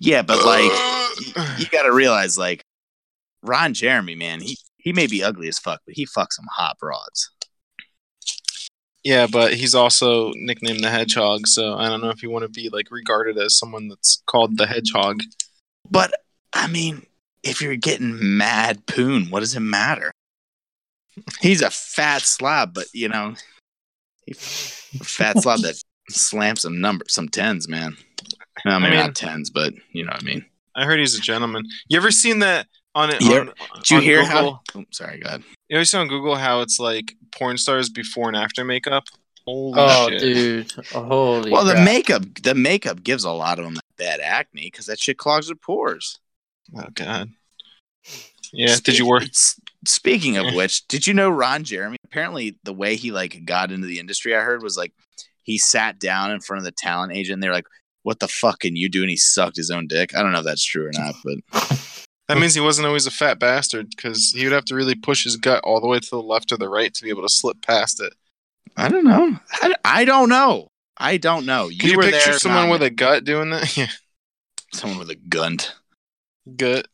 Yeah, but like uh, you, you got to realize, like Ron Jeremy, man, he he may be ugly as fuck, but he fucks some hot broads. Yeah, but he's also nicknamed the Hedgehog, so I don't know if you want to be like regarded as someone that's called the Hedgehog. But I mean, if you're getting mad poon, what does it matter? He's a fat slob, but you know, he, fat slob that slams some number, some tens, man. I mean, mean- not tens, but you know what I mean. I heard he's a gentleman. You ever seen that on it? Yeah. on, Did you on hear Google? how? Oh, sorry, go ahead. You ever see on Google how it's like porn stars before and after makeup? Holy shit. Oh, shit! dude. Holy Well, the makeup, the makeup gives a lot of them that bad acne because that shit clogs their pores. Oh god. Yeah. Did you work? Speaking of which, did you know Ron Jeremy? Apparently, the way he like got into the industry, I heard was like he sat down in front of the talent agent. They're like, "What the fuck can you do?" And he sucked his own dick. I don't know if that's true or not, but That means he wasn't always a fat bastard because he would have to really push his gut all the way to the left or the right to be able to slip past it. I don't know. I, I don't know. I don't know. Can you, were picture there, someone with me. a gut doing that? Yeah, someone with a gunt? gut.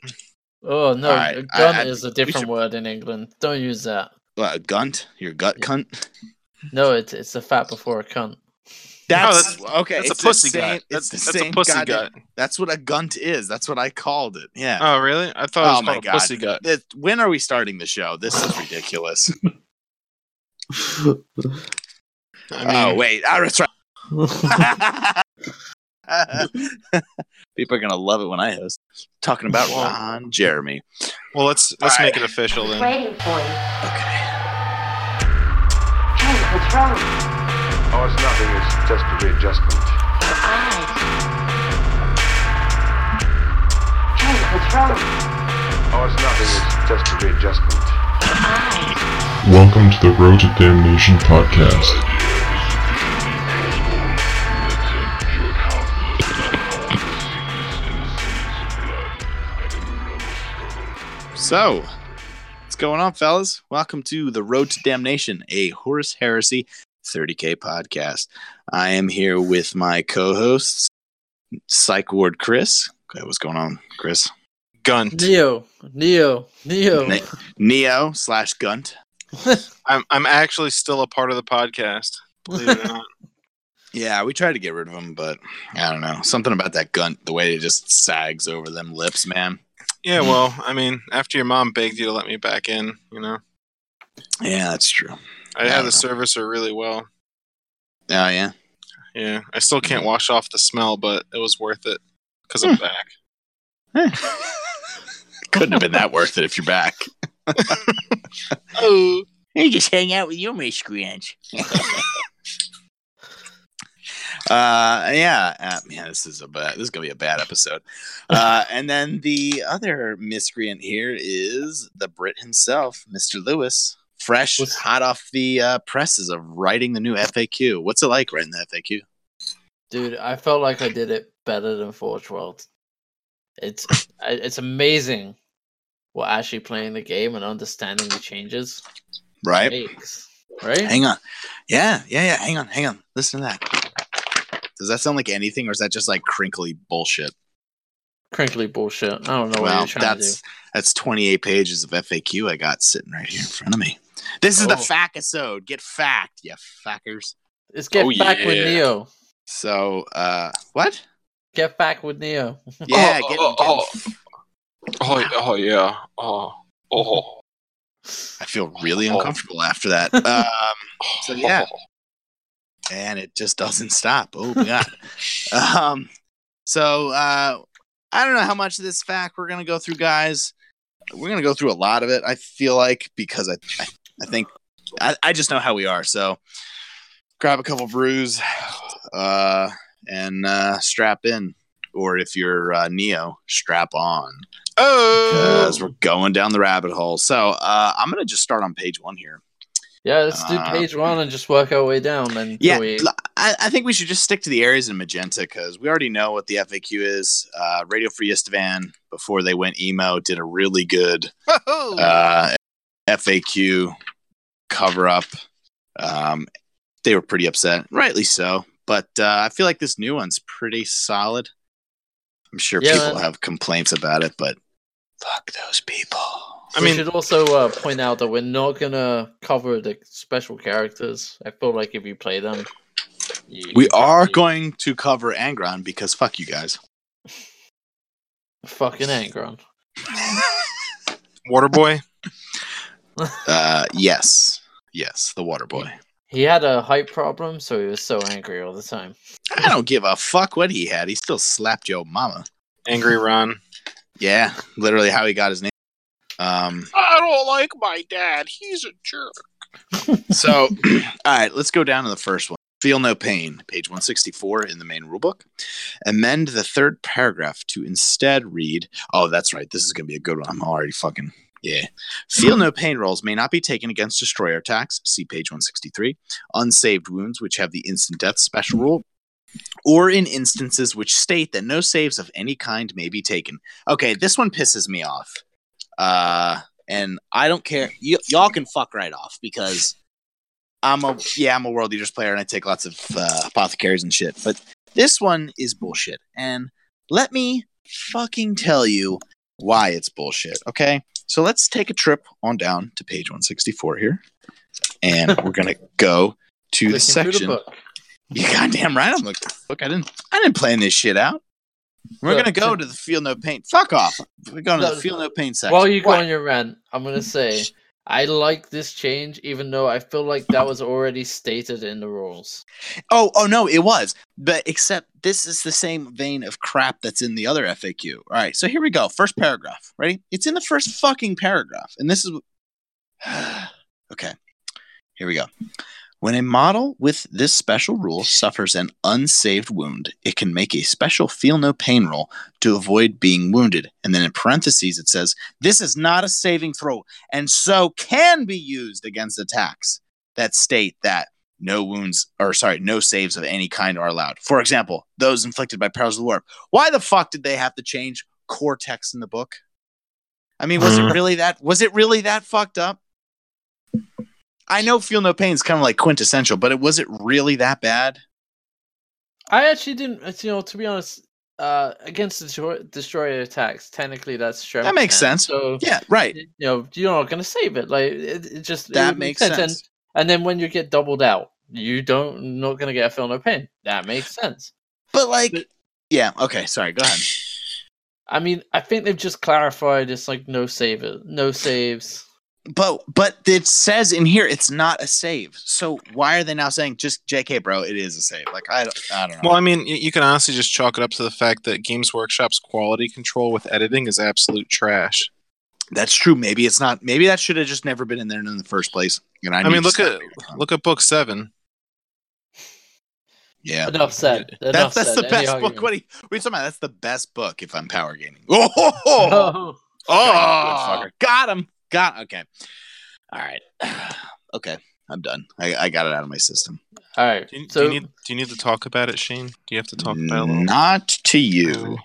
Oh, no. All right, a I- gun I- is a different should- word in England. Don't use that. What, a gunt? Your gut cunt? No, it's it's a fat before a cunt. That's, that's- okay. That's it's a the pussy same- gut. It's That's, the that's same a pussy goddamn- gut. That's what a gunt is. That's what I called it. Yeah. Oh, really? I thought it was oh my called a god! pussy gut. It- when are we starting the show? This is ridiculous. I oh, mean, oh wait, oh, that's right. People are gonna love it when I host. Talking about Well- Ron Jeremy. well, let's let's All make right. it official then. Waiting for you. Okay. Hey, what's wrong? Oh, it's nothing. It's just a readjustment. Your eyes. Hey, what's wrong? Oh, it's nothing. It's just a readjustment. Your eyes. Welcome to the Road to Damnation podcast. So, what's going on, fellas? Welcome to the Road to Damnation, a Horus Heresy 30k podcast. I am here with my co-hosts, Psych Ward Chris. Okay, what's going on, Chris? Gunt. Neo, Neo, Neo. Ne- Neo slash Gunt. I'm I'm actually still a part of the podcast. Believe it or not. Yeah, we tried to get rid of him, but I don't know. Something about that Gunt, the way it just sags over them lips, man. Yeah, well, I mean, after your mom begged you to let me back in, you know, Yeah, that's true. I had the servicer really well. Oh yeah. Yeah, I still can't wash off the smell, but it was worth it because I'm back. Couldn't have been that worth it if you're back. Oh, You just hang out with your miscreants. uh, yeah, uh, man, this is a bad. This is gonna be a bad episode. Uh, and then the other miscreant here is the Brit himself, Mr. Lewis, fresh, What's- hot off the uh, presses of writing the new FAQ. What's it like writing the FAQ? Dude, I felt like I did it better than Forge World. It's it's amazing what actually playing the game and understanding the changes Right? makes. Right? Hang on. Yeah, yeah, yeah. Hang on, hang on. Listen to that. Does that sound like anything, or is that just like crinkly bullshit? Crinkly bullshit. I don't know what well, you're trying to do. that's that's 28 pages of FAQ I got sitting right here in front of me. This is the Oh. fact episode. Get fact, you fuckers. Let's get Oh, back with. Neo. So, uh, what? Get back with Neo. Yeah, Oh, get, oh, get- oh, oh yeah, oh, oh, I feel really uncomfortable after that. Um, So, yeah. and it just doesn't stop. Oh my god. um, so uh, I don't know how much of this fact we're gonna go through, guys. We're gonna go through a lot of it. I feel like because I, I, I think I, I just know how we are. So grab a couple brews, uh, and uh, strap in, or if you're uh, Neo, strap on oh. because we're going down the rabbit hole. So uh, I'm gonna just start on page one here. Yeah, let's do Uh, page one and just work our way down. And Yeah, we, I, I think we should just stick to the areas in magenta because we already know what the FAQ is. Uh, Radio Free Istvan, before they went emo, did a really good uh, FAQ cover up. Um, they were pretty upset, rightly so. But uh, I feel like this new one's pretty solid. I'm sure Yeah, people man. have complaints about it, but fuck those people. I we mean- should also uh, point out that we're not gonna cover the special characters. I feel like if you play them, you, We are you- going to cover Angron because fuck you guys. fucking Angron. Waterboy. Uh, yes, yes, the water boy. He had a height problem, so he was so angry all the time. I don't give a fuck what he had. He still slapped your mama. Angry Ron. Yeah, literally how he got his name. Um, I don't like my dad. He's a jerk. so, all right, let's go down to the first one. Feel no pain, page 164 in the main rulebook. Amend the third paragraph to instead read, oh, that's right. This is going to be a good one. I'm already fucking, yeah. Feel no pain rolls may not be taken against destroyer attacks, see page 163. Unsaved wounds, which have the instant death special rule, or in instances which state that no saves of any kind may be taken. Okay, this one pisses me off. Uh, and I don't care. Y- y'all can fuck right off because I'm a yeah, I'm a world eaters player and I take lots of uh, apothecaries and shit. But this one is bullshit. And let me fucking tell you why it's bullshit. Okay, so let's take a trip on down to page 164 here, and we're gonna go to the Flicking through section. book. You goddamn right. I'm like, look, I didn't, I didn't plan this shit out. We're Look, gonna go so- to the feel no pain. Fuck off. We're going to the feel no pain section. While you go What? on your rant, I'm gonna say I like this change, even though I feel like that was already stated in the rules. Oh, oh no, it was. But except this is the same vein of crap that's in the other FAQ. All right, so here we go. First paragraph. Ready? It's in the first fucking paragraph, and this is. okay, here we go. When a model with this special rule suffers an unsaved wound, it can make a special feel no pain roll to avoid being wounded. And then in parentheses, it says, This is not a saving throw, and so can be used against attacks that state that no wounds or sorry, no saves of any kind are allowed. For example, those inflicted by perils of the warp. Why the fuck did they have to change core text in the book? I mean, was it Mhm. really that was it really that fucked up? I know feel no pain is kind of like quintessential, but it was it really that bad? I actually didn't. You know, to be honest, uh, against destroy- destroyer attacks, technically that's strength. That makes sense. So Yeah, right. you know, you're not gonna save it. Like it, it just That make makes sense. And, and then when you get doubled out, you don't not gonna get a feel no pain. That makes sense. But like, But- yeah, okay, sorry, go ahead. I mean, I think they've just clarified it's like no save it, no saves. But but it says in here it's not a save. So why are they now saying just JK, bro? It is a save. Like I don't, I don't know. Well, I mean, you can honestly just chalk it up to the fact that Games Workshop's quality control with editing is absolute trash. That's true. Maybe it's not. Maybe that should have just never been in there in the first place. And I, I mean, look at look at book seven. Yeah, Enough said. Enough that's that's said. the Any best book. What are, you, what are you talking about? That's the best book if I'm power gaming. Oh, oh, oh, Oh, oh got him. Got okay. All right. okay, I'm done. I, I got it out of my system. all right. Do you, so do you need do you need to talk about it, Shane? Do you have to talk about it? Not to you.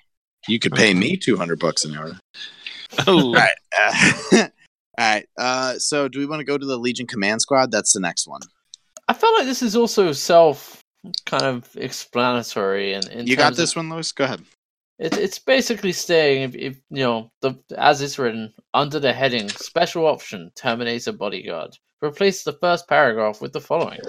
You could pay me 200 bucks an hour. Oh, All right. Uh, all right. Uh, so, do we want to go to the Legion Command Squad? That's the next one. I feel like this is also self kind of explanatory and in you got terms of- this one, Lewis? Go ahead. It's it's basically saying if, if you know the as it's written under the heading special option Terminator bodyguard. Replace the first paragraph with the following: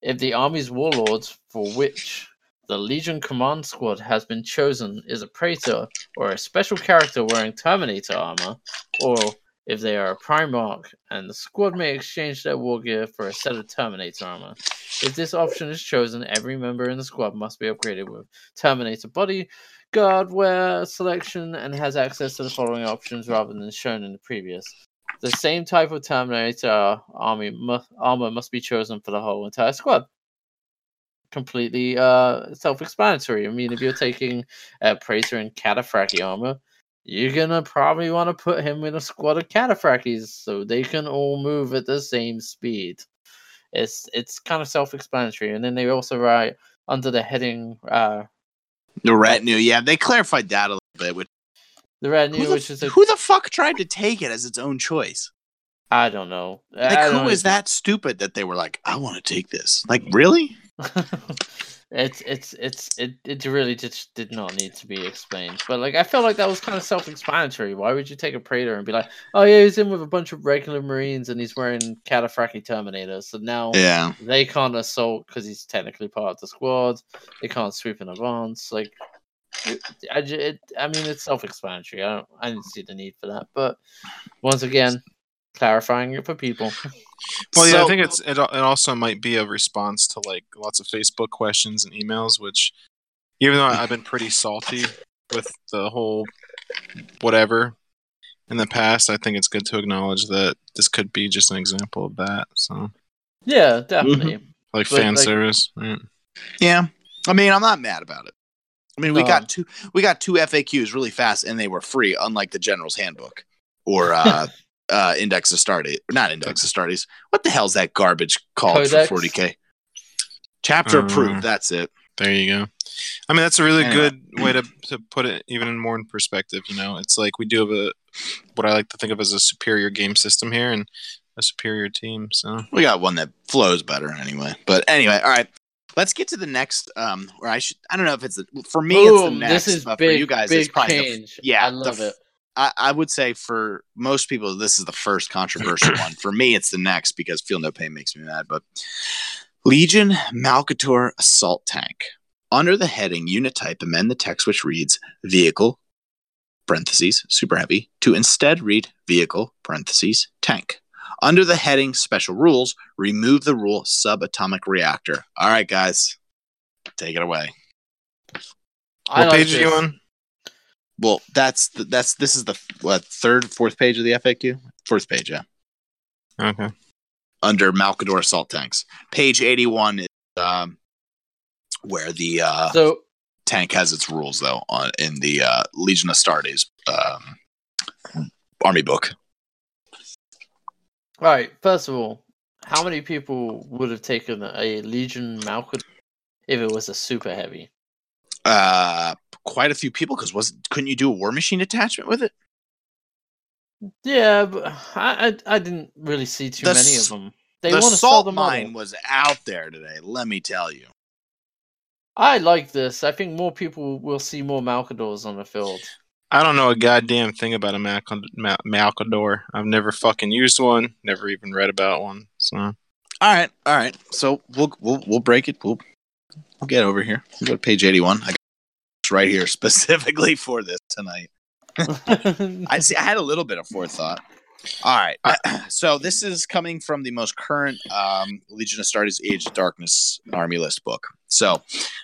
If the army's warlords for which the Legion command squad has been chosen is a praetor or a special character wearing Terminator armor, or if they are a Primarch and the squad may exchange their war gear for a set of Terminator armor. If this option is chosen, every member in the squad must be upgraded with Terminator body guardware selection and has access to the following options rather than shown in the previous. The same type of Terminator army mu- armor must be chosen for the whole entire squad. Completely uh, self-explanatory. I mean, if you're taking a Praetor and Cataphractii armor, you're gonna probably want to put him in a squad of Cataphracties so they can all move at the same speed. It's it's kind of self-explanatory, and then they also write under the heading uh, The retinue. Yeah, they clarified that a little bit. Which, the retinue, who, the, which is a who the fuck tried to take it as its own choice? I don't know. Like, I who is that stupid that they were like, I want to take this? Like, really? It's it's it's it, it really just did not need to be explained. But like I felt like that was kind of self-explanatory. Why would you take a praetor and be like, oh yeah, he's in with a bunch of regular marines and he's wearing cataphractii terminators, so now Yeah. they can't assault because he's technically part of the squad. They can't sweep in advance. Like, it, I, it, I mean, it's self-explanatory. I don't, I didn't see the need for that. But once again, clarifying it for people. Well, yeah, I think it's it, it also might be a response to like lots of Facebook questions and emails, which even though I've been pretty salty with the whole whatever in the past, I think it's good to acknowledge that this could be just an example of that. So, Yeah, definitely. like But, fan like- service, right? Yeah. I mean, I'm not mad about it. I mean, we No. got two we got two FAQs really fast and they were free, unlike the General's Handbook or uh uh Index of Astartes. Not Index of Astartes. What the hell's that garbage called Codex? for 40k? Chapter Uh, approved, that's it. There you go. I mean, that's a really Anyway. good way to, to put it, even in more in perspective. You know, it's like we do have a what I like to think of as a superior game system here and a superior team. So, We got one that flows better anyway. But anyway, all right. Let's get to the next um or I should I don't know if it's the, for me it's the Boom, next this is but big, for you guys big it's probably the change. yeah, I love f- it. I, I would say for most people, this is the first controversial one. For me, it's the next because Feel No Pain makes me mad. But Legion Malcator Assault Tank. Under the heading Unit Type, amend the text which reads Vehicle, parentheses, super heavy, to instead read Vehicle, parentheses, Tank. Under the heading Special Rules, remove the rule Subatomic Reactor. All right, guys, take it away. I what like page are you on? Well, that's the, that's this is the what third, fourth page of the FAQ. Fourth page, yeah. Okay. Under Malcador assault tanks, page eighty-one is um, where the uh, So tank has its rules, though, on in the uh, Legion of Astartes um, army book. All right. First of all, how many people would have taken a Legion Malcolm if it was a super heavy? Uh, quite a few people, because wasn't couldn't you do a war machine attachment with it? Yeah, but I I, I didn't really see too The many of them. They the want to sell salt the mine was out there today. Let me tell you. I like this. I think more people will see more Malcadors on the field. I don't know a goddamn thing about a Malc- Mal- Malcador. I've never fucking used one. Never even read about one. So, All right, all right. So we'll we'll we'll break it. We'll we'll get over here. We'll go to page eighty-one. I got this right here specifically for this tonight. I see. I had a little bit of forethought. All right. so this is coming from the most current um, Legion of Astartes Age of Darkness Army List book. So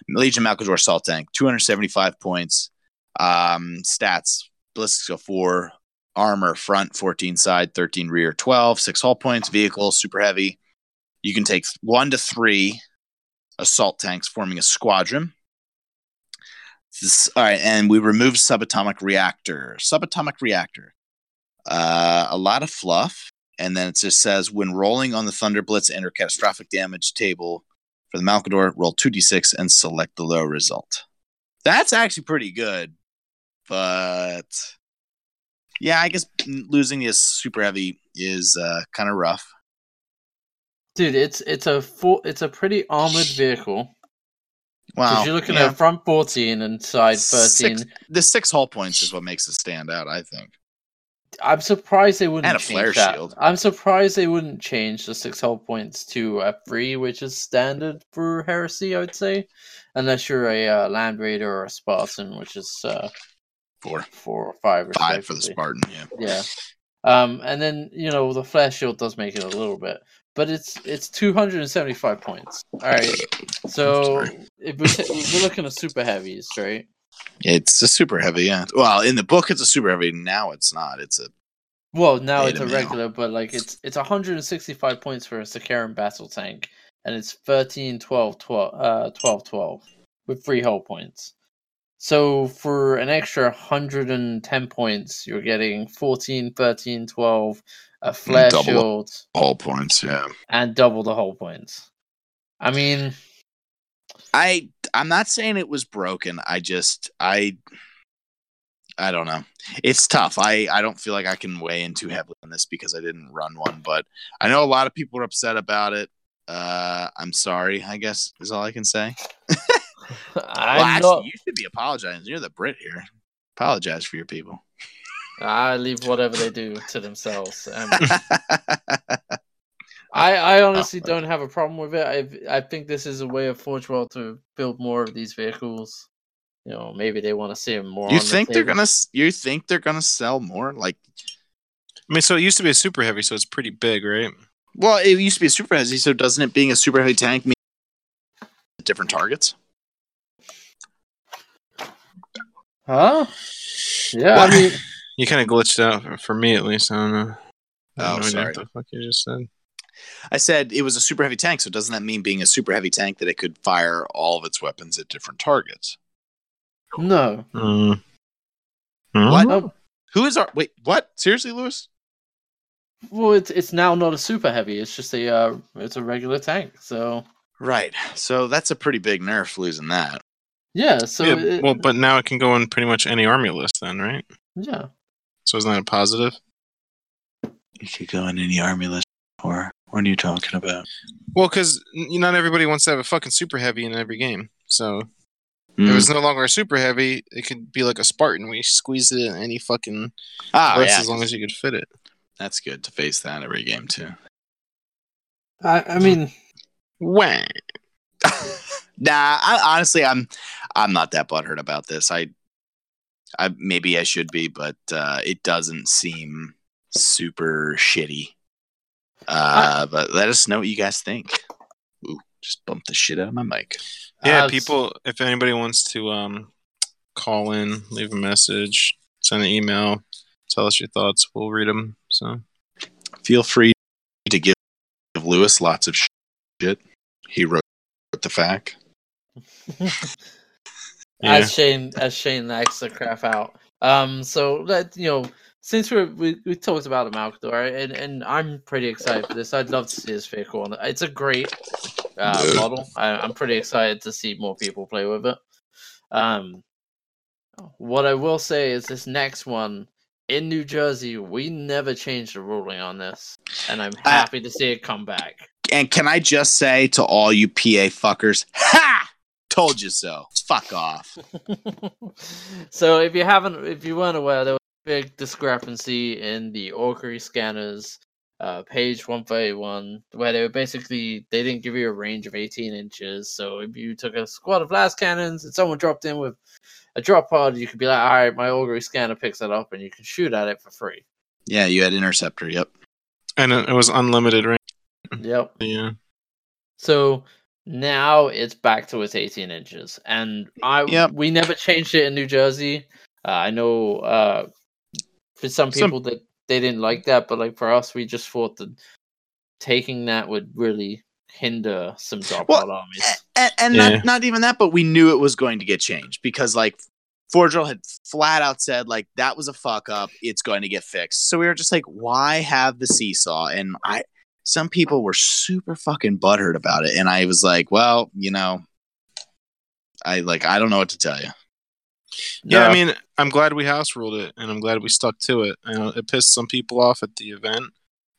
Legion Malcador Salt Tank, 275 points. Um, stats: ballistics of four, armor front 14 side, 13 rear, 12, six hull points. Vehicle super heavy. You can take one to three assault tanks forming a squadron. This, all right, and we removed subatomic reactor. Subatomic reactor. Uh, a lot of fluff, and then it just says when rolling on the Thunder Blitz, enter catastrophic damage table for the Malcador. Roll two d six and select the low result. That's actually pretty good, but yeah, I guess losing this super heavy is uh, kind of rough. Dude, it's it's a full, it's a pretty armored vehicle. Because Wow, you're looking yeah. at front 14 and side 13. Six, the six hull points is what makes it stand out. I think. I'm surprised they wouldn't And a change flare that. shield. I'm surprised they wouldn't change the six hull points to a three, which is standard for Heresy, I would say, unless you're a uh, Land Raider or a Spartan, which is uh, Four, four or five. or five for the. Spartan. Yeah. Yeah. Um, and then you know the flare shield does make it a little bit, but it's it's 275 points. All right. So if we're, ta- we're looking at super heavies, right? It's a super heavy. Yeah. Well, in the book, it's a super heavy. Now it's not. It's a Well, now it's a regular, but like it's it's 165 points for a Sicaran battle tank, and it's 13, 12, 12, uh, 12, 12 with three hull points. So for an extra 110 points, you're getting 14, 13, 12, a flare double. shield, hull points. Yeah. and double the hull points. I mean, I I'm not saying it was broken. I just I I don't know. It's tough. I I don't feel like I can weigh in too heavily on this because I didn't run one, but I know a lot of people are upset about it. Uh, I'm sorry. I guess is all I can say. Well, actually, not. you should be apologizing. You're the Brit here. Apologize for your people. I leave whatever they do to themselves. Um, I, I honestly don't have a problem with it. I I think this is a way of Forge World to build more of these vehicles. You know, maybe they want to see them more. you on the think they're gonna? You think they're gonna sell more? Like, I mean, so it used to be a super heavy, so it's pretty big, right? well, it used to be a super heavy, so doesn't it being a super heavy tank mean different targets? Huh? Yeah, What? I mean, You kind of glitched out for- for me, at least. I don't know. I have Oh, no sorry. What the fuck you just said? I said it was a super heavy tank, so doesn't that mean being a super heavy tank that it could fire all of its weapons at different targets? no. Mm. What? Oh, Who is our? Wait, what? Seriously, Lewis? well, it's it's now not a super heavy. It's just a uh, it's a regular tank. So Right. So that's a pretty big nerf losing that. yeah, so yeah, it- well, but now it can go on pretty much any army list, then, right? yeah. So isn't that a positive? You could go in any army list, or what are you talking about? Well, because not everybody wants to have a fucking super heavy in every game. So Mm. if it's no longer a super heavy, it could be like a Spartan. We squeeze it in any fucking Ah, list yeah, as long as you could fit it. that's good to face that every game too. I I mean, when? nah, I, honestly, I'm I'm not that butthurt about this. I, I maybe I should be, but uh, it doesn't seem super shitty. Uh, but let us know what you guys think. Ooh, just bumped the shit out of my mic. Yeah, uh, people. If anybody wants to um, call in, leave a message, send an email, tell us your thoughts, we'll read them. So Feel free to give, give Lewis lots of shit. He wrote the fact. yeah, as Shane as Shane likes to crap out. Um, so let you know, since we're, we we talked about the Malcador, and and I'm pretty excited for this. I'd love to see this vehicle. on it. It's a great uh, Yeah. model. I, I'm pretty excited to see more people play with it. Um, what I will say is this next one in New Jersey, we never changed the ruling on this, and I'm happy to see it come back. And can I just say to all you PA fuckers, ha! Told you so. Fuck off. so if you haven't if you weren't aware there was a big discrepancy in the augury scanners uh, page 131 where they were basically they didn't give you a range of 18 inches so if you took a squad of blast cannons and someone dropped in with a drop pod you could be like all right my augury scanner picks that up and you can shoot at it for free Yeah, you had interceptor. Yep. and it, it was unlimited, range yep Yeah. So now it's back to its 18 inches, and I Yep. we never changed it in New Jersey. Uh, I know uh, for some Some- people that they didn't like that, but like for us, we just thought that taking that would really hinder some drop Well, pod armies. And, and Yeah. not, not even that, but we knew it was going to get changed because, like, Forgel had flat out said, like, that was a fuck up. It's going to get fixed. So we were just like, why have the seesaw? And I, some people were super fucking butthurt about it. And I was like, well, you know, I like, I don't know what to tell you. Yeah, No. I mean, I'm glad we house ruled it, and I'm glad we stuck to it. I know it pissed some people off at the event,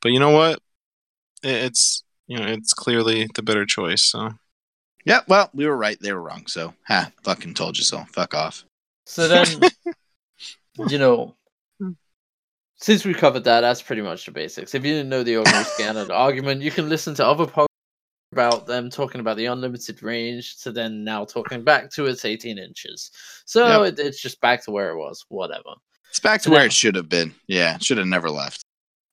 but you know what? It's you know it's clearly the better choice. So Yeah, well, we were right. They were wrong. So, ha, fucking told you so. Fuck off. So then, you know, since we covered that, that's pretty much the basics. If you didn't know the augury scanner argument, you can listen to other podcasts about them talking about the unlimited range to then now talking back to its 18 inches. So it, it's just back to where it was, whatever. It's back to So where now- it should have been. Yeah, should have never left.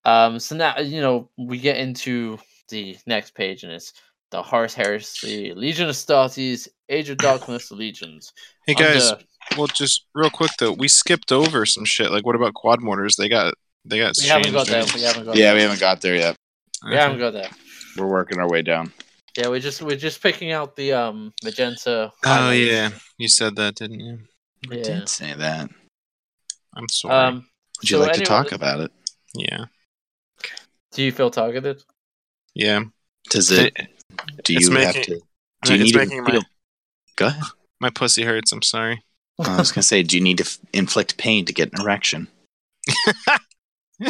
Um, so now, you know, we get into the next page and it's the Horus Heresy, Legion of Astartes, Age of Darkness Legions. hey guys, Under- well, just real quick though, we skipped over some shit. Like, what about quad mortars? They got they got. we haven't got there. right? We haven't got Yeah, there. we haven't got there yet. We haven't got there. We're working our way down. Yeah, we're just we're just picking out the um magenta. Oh highlights. yeah, you said that, didn't you? I yeah. did say that. I'm sorry. Um, Would you so like to talk about it? yeah, Do you feel targeted? yeah. Does it? It- Do it's you have to? Do you it's need to making my feel? Go ahead. my pussy hurts. I'm sorry. I was gonna say, do you need to f- inflict pain to get an erection?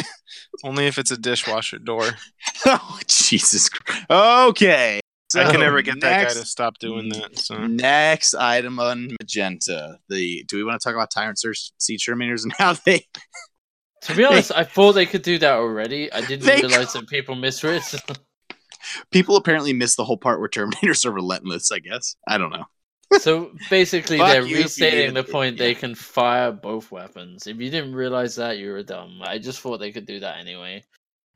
Only if it's a dishwasher door. oh, Jesus. Christ. Okay. I can never get that guy next- to stop doing that. So Next item on magenta. The do we want to talk about Tyrant Siege terminators and how they To be honest, I thought they could do that already. I didn't realize that people misread. people apparently missed the whole part where terminators are relentless. I guess I don't know. So basically, Fuck they're you restating the point yeah. they can fire both weapons. If you didn't realize that, you were dumb. I just thought they could do that anyway.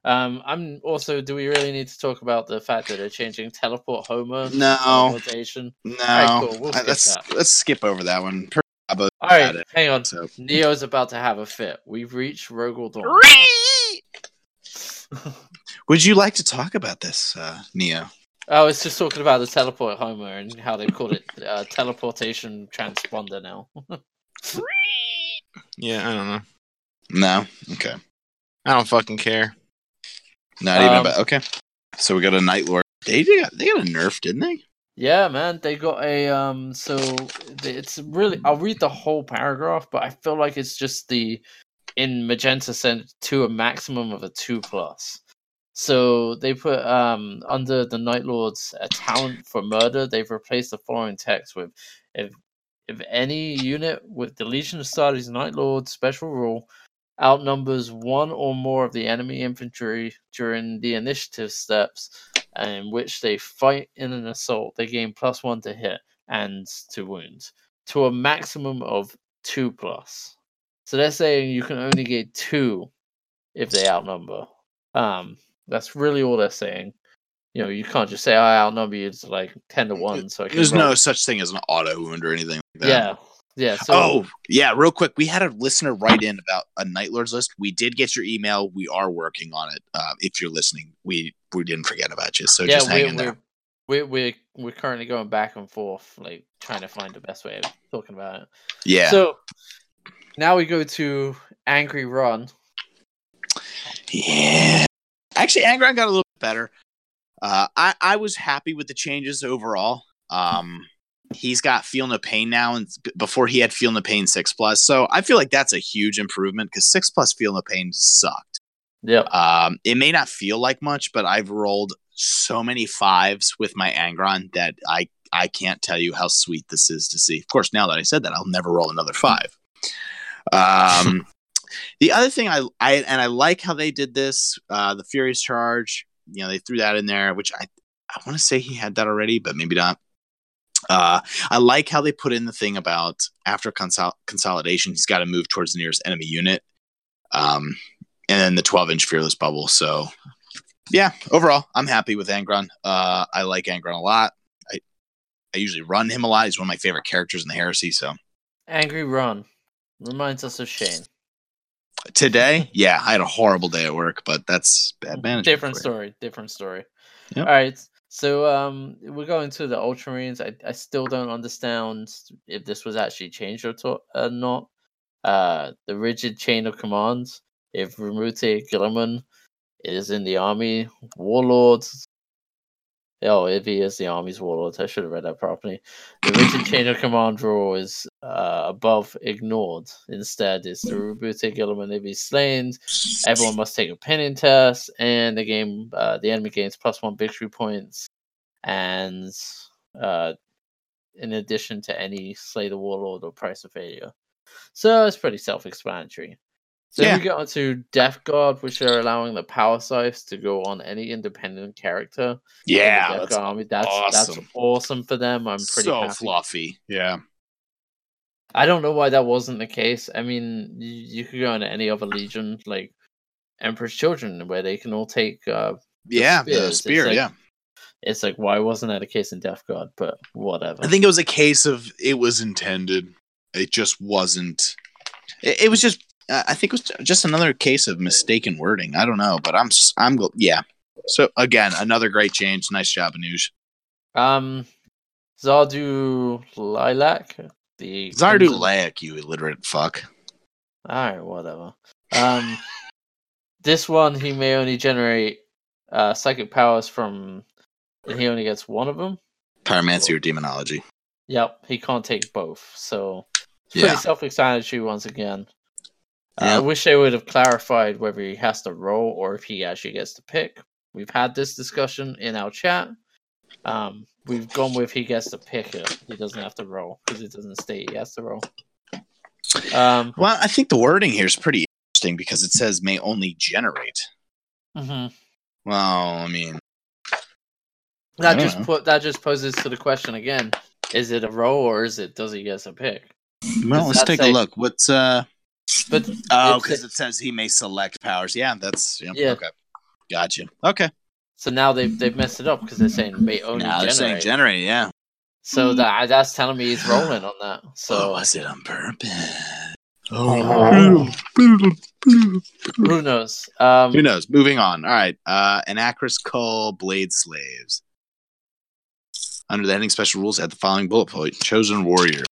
Um, I'm also. Do we really need to talk about the fact that they're changing teleport Homer? to No. teleportation. No, Alright, cool. We'll skip let's that. let's skip over that one. All right, it. hang on. So Neo's about to have a fit. We've reached Rogal Dorn. would you like to talk about this, uh, Neo? I was just talking about the teleport Homer and how they call it uh, teleportation transponder now. yeah, I don't know. No. Okay. I don't fucking care. Not even Um, about. Okay. So we got a Night Lord. They they got they got a nerf, didn't they? Yeah, man, they got a um. So it's really. I'll read the whole paragraph, but I feel like it's just the in magenta sent to a maximum of a two plus. So they put um under the Night Lords a talent for murder. They've replaced the following text with if if any unit with the Legion of Astartes Night Lord special rule outnumbers one or more of the enemy infantry during the initiative steps in which they fight in an assault, they gain plus one to hit and to wounds to a maximum of two plus. So they're saying you can only get two if they outnumber. Um, that's really all they're saying. You know, you can't just say I outnumber you to like ten to one. So I can There's roll." no such thing as an auto wound or anything like that. yeah, yeah. So oh, yeah, real quick. We had a listener write in about a Night Lords list. We did get your email. We are working on it. Uh, if you're listening, we we didn't forget about you. So yeah, just hang we're, in there. we're, we're we're we're currently going back and forth, like trying to find the best way of talking about it. Yeah. So now we go to Angry Run. yeah. Actually, Angron got a little bit better. Uh, I I was happy with the changes overall. Um, he's got feel no pain now, and before he had feel no pain six plus. So I feel like that's a huge improvement because six plus feel no pain sucked. Yep. Um, it may not feel like much, but I've rolled so many fives with my Angron that I I can't tell you how sweet this is to see. Of course, now that I said that, I'll never roll another five. Um, the other thing I I and I like how they did this. Uh, the Furious Charge, you know, they threw that in there, which I I want to say he had that already, but maybe not. Uh, I like how they put in the thing about after consol- consolidation, he's got to move towards the nearest enemy unit. Um, and then the 12 inch fearless bubble. So, yeah, overall, I'm happy with Angron. Uh, I like Angron a lot. I I usually run him a lot. He's one of my favorite characters in the Heresy. So Angry Run reminds us of Shane. Today, yeah, I had a horrible day at work, but that's bad management. Different story. Different story. Yep. All right. So um, we're going to the Ultramarines. I, I still don't understand if this was actually changed or to- uh, not. Uh, the rigid chain of commands. If Roboute Guilliman is in the army, warlords. Oh, if he is the army's warlord, I should have read that properly. The rigid chain of command rule is uh, above ignored. Instead, it's the Guilliman if he's slain, Everyone must take a pinning test, and the game, uh, the enemy gains plus one victory points, and uh, in addition to any slay the warlord or price of failure. So it's pretty self-explanatory. So Yeah. we get on to Death Guard, which are allowing the power scythes to go on any independent character. Yeah, that's Guard army. That's that's awesome. awesome for them. I'm pretty so happy. fluffy. Yeah. I don't know why that wasn't the case. I mean, you, you could go into any other legion, like Emperor's Children, where they can all take. Uh, Yeah, spears, the spear. like- yeah, it's like, why wasn't that a case in Death Guard? But whatever. I think it was a case of it was intended. It just wasn't. It, it was just. I think it was just another case of mistaken wording. I don't know, but I'm. I'm. Yeah. So again, another great change. Nice job, Anuj. Um, Zardu Lilac, the Zardu Lilac, you illiterate fuck. All right, whatever. Um, this one he may only generate uh psychic powers from, and he only gets one of them. Pyromancy or demonology. Yep, he can't take both. So it's pretty Yeah. self-explanatory once again. Yeah. I wish they would have clarified whether he has to roll or if he actually gets to pick. We've had this discussion in our chat. Um, we've gone with he gets to pick it. He doesn't have to roll because it doesn't state he has to roll. Um, Well, I think the wording here is pretty interesting because it says may only generate. mhm. Well, I mean, That just don't know. put that just poses to the question again: Is it a roll or is it does he get a pick? well, let's take say- a look. What's uh? But Oh, because it says he may select powers. Yeah, that's yeah. Yeah. Okay, gotcha. Okay, so now they've they've messed it up because they're saying may only now they're saying generate. generate. Yeah. so that that's telling me he's rolling on that. So So was it on purpose? Oh. who knows? Um, Who knows? Moving on. All right. Uh, Anacris Cull Blade Slaves. Under the heading special rules, at the following bullet point: Chosen Warrior.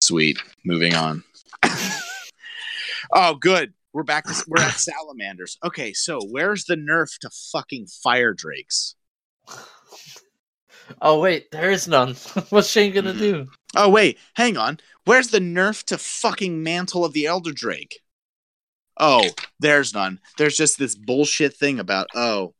Sweet. Moving on. Oh, good. We're back. To, we're at salamanders. Okay, so where's the nerf to fucking fire drakes? Oh wait, there is none. What's Shane gonna Mhm. do? Oh wait, hang on. Where's the nerf to fucking mantle of the elder drake? Oh, there's none. There's just this bullshit thing about oh,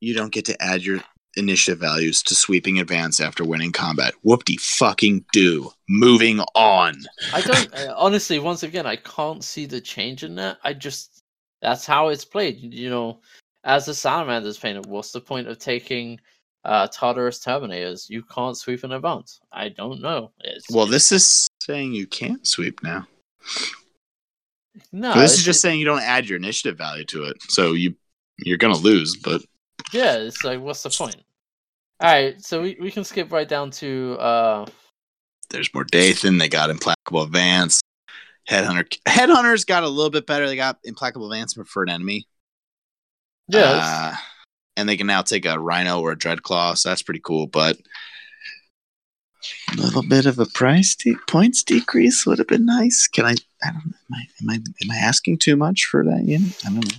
you don't get to add your initiative values to sweeping advance after winning combat. Whoop-de fucking do. Moving on. I don't uh, honestly. Once again, I can't see the change in that. I just that's how it's played. You know, as the Salamanders painter, what's the point of taking uh Tartarus Terminators? You can't sweep in advance. I don't know. It's, Well, this is saying you can't sweep now. no. this is just saying you don't add your initiative value to it. So you you're gonna lose, but Yeah, it's like, what's the point? All right, so we, we can skip right down to uh there's more Dathan. They got implacable advance. Headhunter Headhunters got a little bit better. They got implacable advancement for an enemy. yeah, Uh, and they can now take a rhino or a dreadclaw, so that's pretty cool. But a little bit of a price de- points decrease would have been nice. Can I? I don't know. Am I, am I am I asking too much for that unit? I don't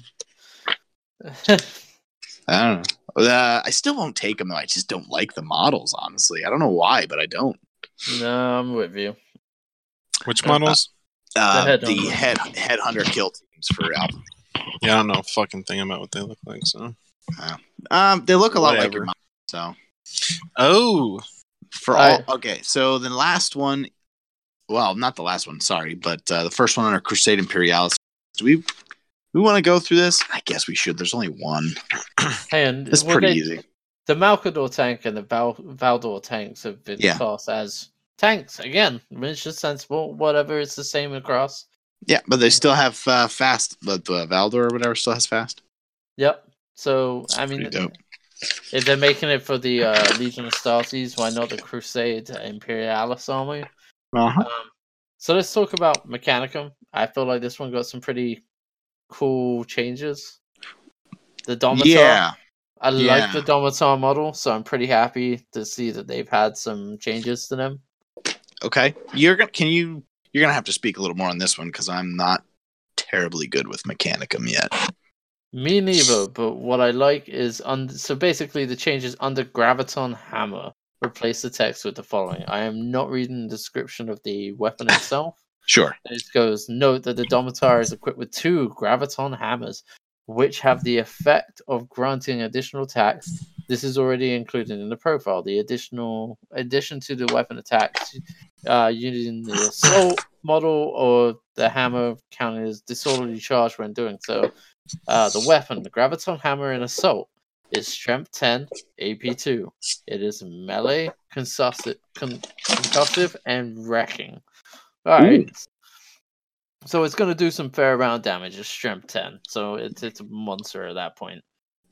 know. it's- I don't know. Uh, I still won't take them though. I just don't like the models. Honestly, I don't know why, but I don't. no, I'm with you. Which models? Uh, The the, head headhunter kill teams for Alpha. Yeah, I don't know a fucking thing about what they look like. So. Um, they look a lot like your Whatever. model. So Oh, for all Alright. okay so the last one well not the last one sorry but uh, the first one on our crusade imperialis do we we want to go through this i guess we should there's only one And it's pretty they- easy The Malcador tank and the Val- Valdor tanks have been Yeah. classed as tanks again, is sensible. Whatever, it's the same across. yeah but they still have uh, fast but uh, valdor or whatever still has fast Yep. So I mean, if they're making it for the uh, Legion of Astartes, why not the Crusade Imperialis army? uh-huh. Um, so let's talk about Mechanicum. I feel like this one got some pretty cool changes. The Domitar, yeah I like the yeah. Domitar model, so I'm pretty happy to see that they've had some changes to them. okay you're gonna can you you're gonna have to speak a little more on this one because i'm not terribly good with mechanicum yet Me neither, but what I like is under so basically the changes under Graviton Hammer replace the text with the following. I am not reading the description of the weapon itself. Sure It goes note that the Domitar is equipped with two Graviton hammers, which have the effect of granting additional attacks. This is already included in the profile. The additional addition to the weapon attacks uh, using the assault model or the hammer counted as disorderly charge when doing so. Uh, the weapon, the Graviton Hammer in Assault, is Strength 10, AP 2. It is melee, concussive, con- concussive and wrecking. Alright. So it's going to do some fair amount of damage. It's shrimp 10. So it's, it's a monster at that point.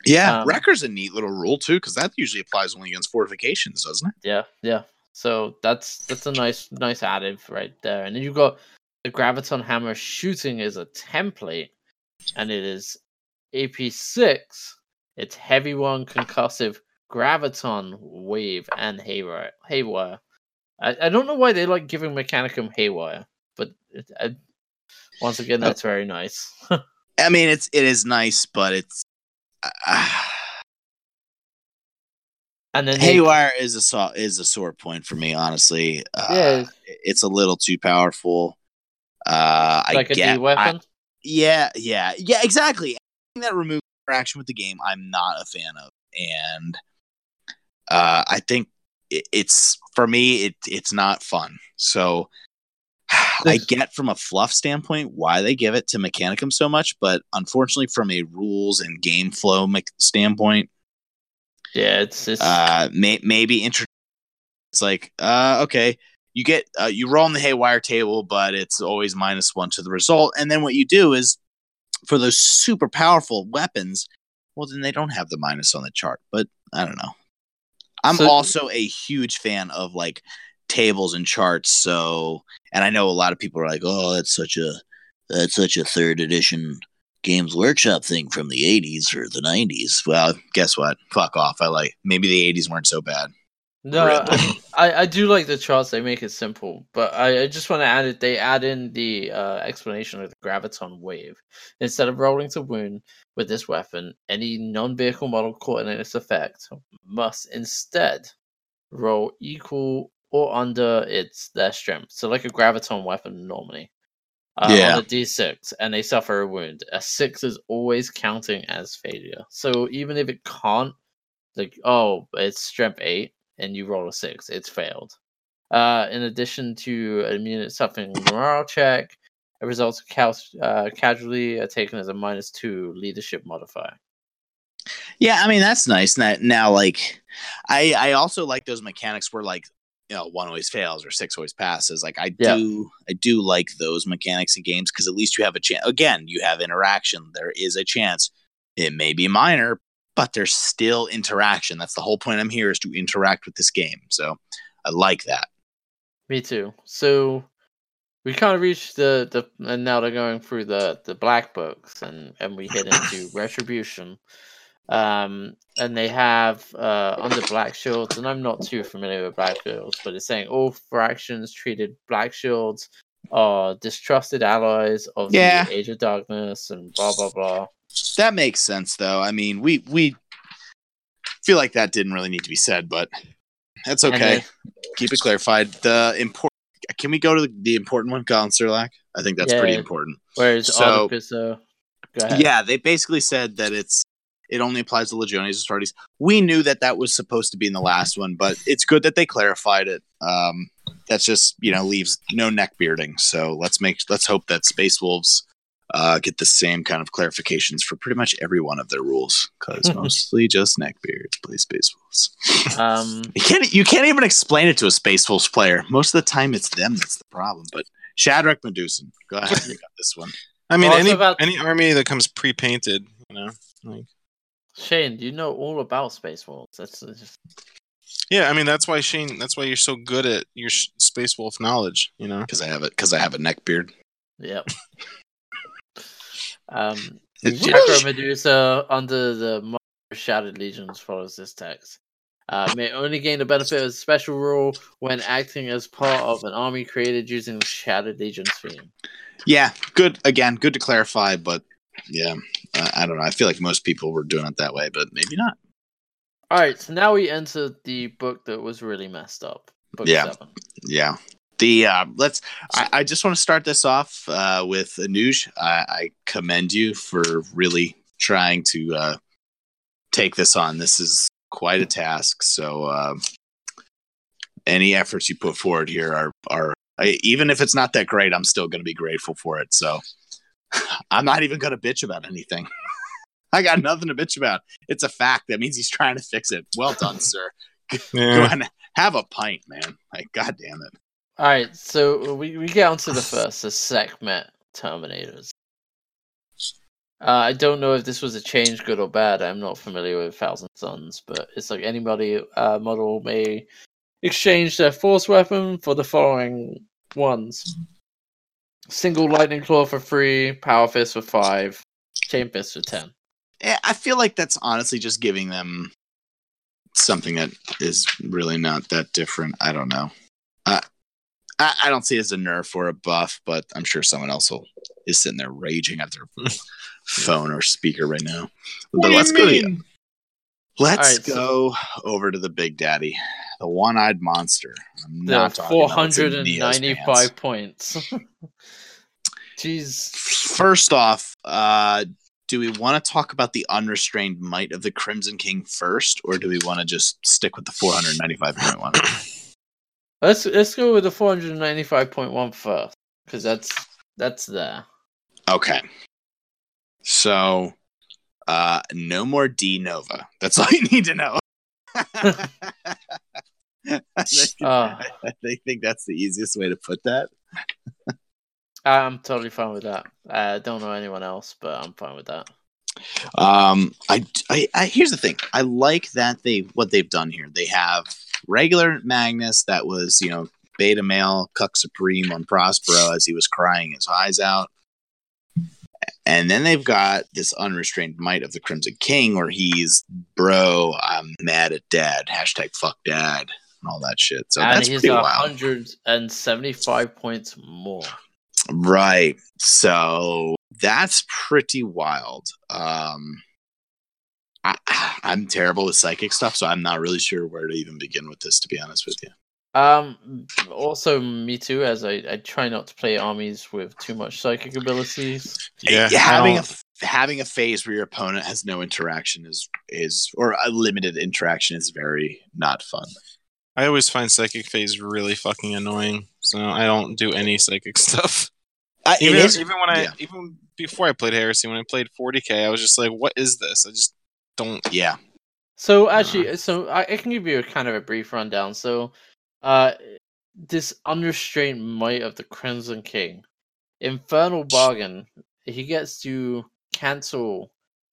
yeah Um, wrecker's a neat little rule too because that usually applies only against fortifications doesn't it Yeah, yeah. So that's that's a nice nice additive right there. And then you've got the Graviton Hammer shooting is a template, and it is AP six. It's heavy one, concussive, Graviton, wave, and haywire. Haywire. I, I don't know why they like giving Mechanicum haywire, but it, I, once again, that's very nice. I mean, it's it is nice, but it's uh, and then they- Haywire is a so- is a sore point for me, honestly. Uh, Yeah. it's a little too powerful. Uh, I like a D get, I- weapon. yeah, yeah, yeah, exactly. Anything that removes interaction with the game, I'm not a fan of, and uh, I think it, it's for me, it it's not fun. So I get from a fluff standpoint why they give it to Mechanicum so much, but unfortunately, from a rules and game flow me- standpoint, Yeah, it's it's uh, may- maybe intro- it's like uh, okay, you get uh, you roll on the haywire table, but it's always minus one to the result, and then what you do is for those super powerful weapons, well, then they don't have the minus on the chart. But I don't know. I'm So- also a huge fan of like tables and charts. So, and I know a lot of people are like, "Oh, that's such a that's such a third edition Games Workshop thing from the '80s or the '90s." Well, guess what? Fuck off. I like maybe the '80s weren't so bad. No. I, I I do like the charts. They make it simple, but I, I just want to add it. They add in the uh, explanation of the graviton wave instead of rolling to wound with this weapon. Any non-vehicle model caught in its effect must instead roll equal or under its their strength. So like a graviton weapon normally. Uh, Yeah. On a d6, and they suffer a wound. A six is always counting as failure. So even if it can't, like oh, it's strength eight, and you roll a six, it's failed. Uh, in addition to a unit suffering morale check, a result of cal- uh, casualty are taken as a minus two leadership modifier. Yeah, I mean that's nice. Now, now like, I I also like those mechanics where like you know one always fails or six always passes. Like I Yeah. do I do like those mechanics in games because at least you have a chance. Again, you have interaction. There is a chance. It may be minor, but there's still interaction. That's the whole point. I'm here is to interact with this game. So I like that. Me too. So we kind of reached the the and now they're going through the the black books and and we hit into retribution. Um and they have uh under black shields and I'm not too familiar with black shields, but it's saying all fractions treated black shields are distrusted allies of Yeah. the Age of Darkness and blah blah blah. That makes sense though. I mean, we we feel like that didn't really need to be said, but that's okay. then- Keep it clarified. The important. Can we go to the, the important one, Colin Serlac? I think that's pretty important. Whereas So- Articus, go ahead. Yeah, they basically said that it's it only applies to Legiones Astartes. We knew that that was supposed to be in the last one, but it's good that they clarified it. Um, that's just you know leaves no neck bearding. So let's make let's hope that Space Wolves uh, get the same kind of clarifications for pretty much every one of their rules because mostly just neckbeards play Space Wolves. Um You can't you can't even explain it to a Space Wolves player. Most of the time, it's them that's the problem. But Shadrach Medusan, go ahead, you got this one. I mean, Also any about- any army that comes pre-painted, you know, like Shane, you know all about Space Wolves. That's that's just yeah. I mean, that's why Shane. That's why you're so good at your sh- Space Wolf knowledge. You know, Because I have it. Because I have a neck beard. Yep. Um, Chakra Medusa under the Mother Shattered Legions follows this text. Uh, may only gain the benefit of a special rule when acting as part of an army created using the Shattered Legions theme. Yeah, good. Again, good to clarify, but yeah, I, I don't know. I feel like most people were doing it that way, but maybe not. All right, so now we enter the book that was really messed up. Book Yeah. seven. Yeah. The uh, let's. I, I just want to start this off uh, with Anuj. I, I commend you for really trying to uh, take this on. This is quite a task. So uh, any efforts you put forward here are are I, even if it's not that great, I'm still going to be grateful for it. So I'm not even going to bitch about anything. I got nothing to bitch about. It's a fact. That means he's trying to fix it. Well done, sir. Go yeah. on, have a pint, man. Like, god damn it. All right, so we, we get on to the first, the Sekhmet Terminators. Uh, I don't know if this was a change, good or bad. I'm not familiar with Thousand Sons, but it's like anybody uh, model may exchange their force weapon for the following ones: single lightning claw for three, power fist for five, chain fist for ten. Eh, I feel like that's honestly just giving them something that is really not that different. I don't know. I, I don't see it as a nerf or a buff, but I'm sure someone else will is sitting there raging at their phone or speaker right now. But let's go. To, let's Alright, so- go over to the Big Daddy, the one-eyed monster. I'm not talking four about what's in hundred and Neo's pants. ninety-five points. Jeez. First off, uh, do we want to talk about the unrestrained might of the Crimson King first, or do we want to just stick with the 495.1? Let's let's go with the 495.1 first, because that's that's there. Okay. So, uh, no more D Nova. That's all you need to know. Uh, I think that's the easiest way to put that. I'm totally fine with that. I don't know anyone else, but I'm fine with that. Um, I, I, I, here's the thing. I like that they what they've done here. They have regular Magnus that was you know beta male cuck supreme on Prospero as he was crying his eyes out, and then they've got this unrestrained might of the Crimson King where he's bro, I'm mad at dad. Hashtag fuck dad and all that shit. So and that's he's pretty got wild. 175 points more. Right. So that's pretty wild. Um I, I'm terrible with psychic stuff, so I'm not really sure where to even begin with this, to be honest with you. Um, also me too, as I, I try not to play armies with too much psychic abilities. Yeah, I having a having a phase where your opponent has no interaction is is or a limited interaction is very not fun. I always find psychic phase really fucking annoying, so I don't do any psychic stuff. I, Even, it is, even when I yeah. even before I played Heresy, when I played 40k, I was just like, "What is this?" I just don't. yeah, So actually, so I, I can give you a kind of a brief rundown. So, uh, this unrestrained might of the Crimson King, Infernal Bargain, he gets to cancel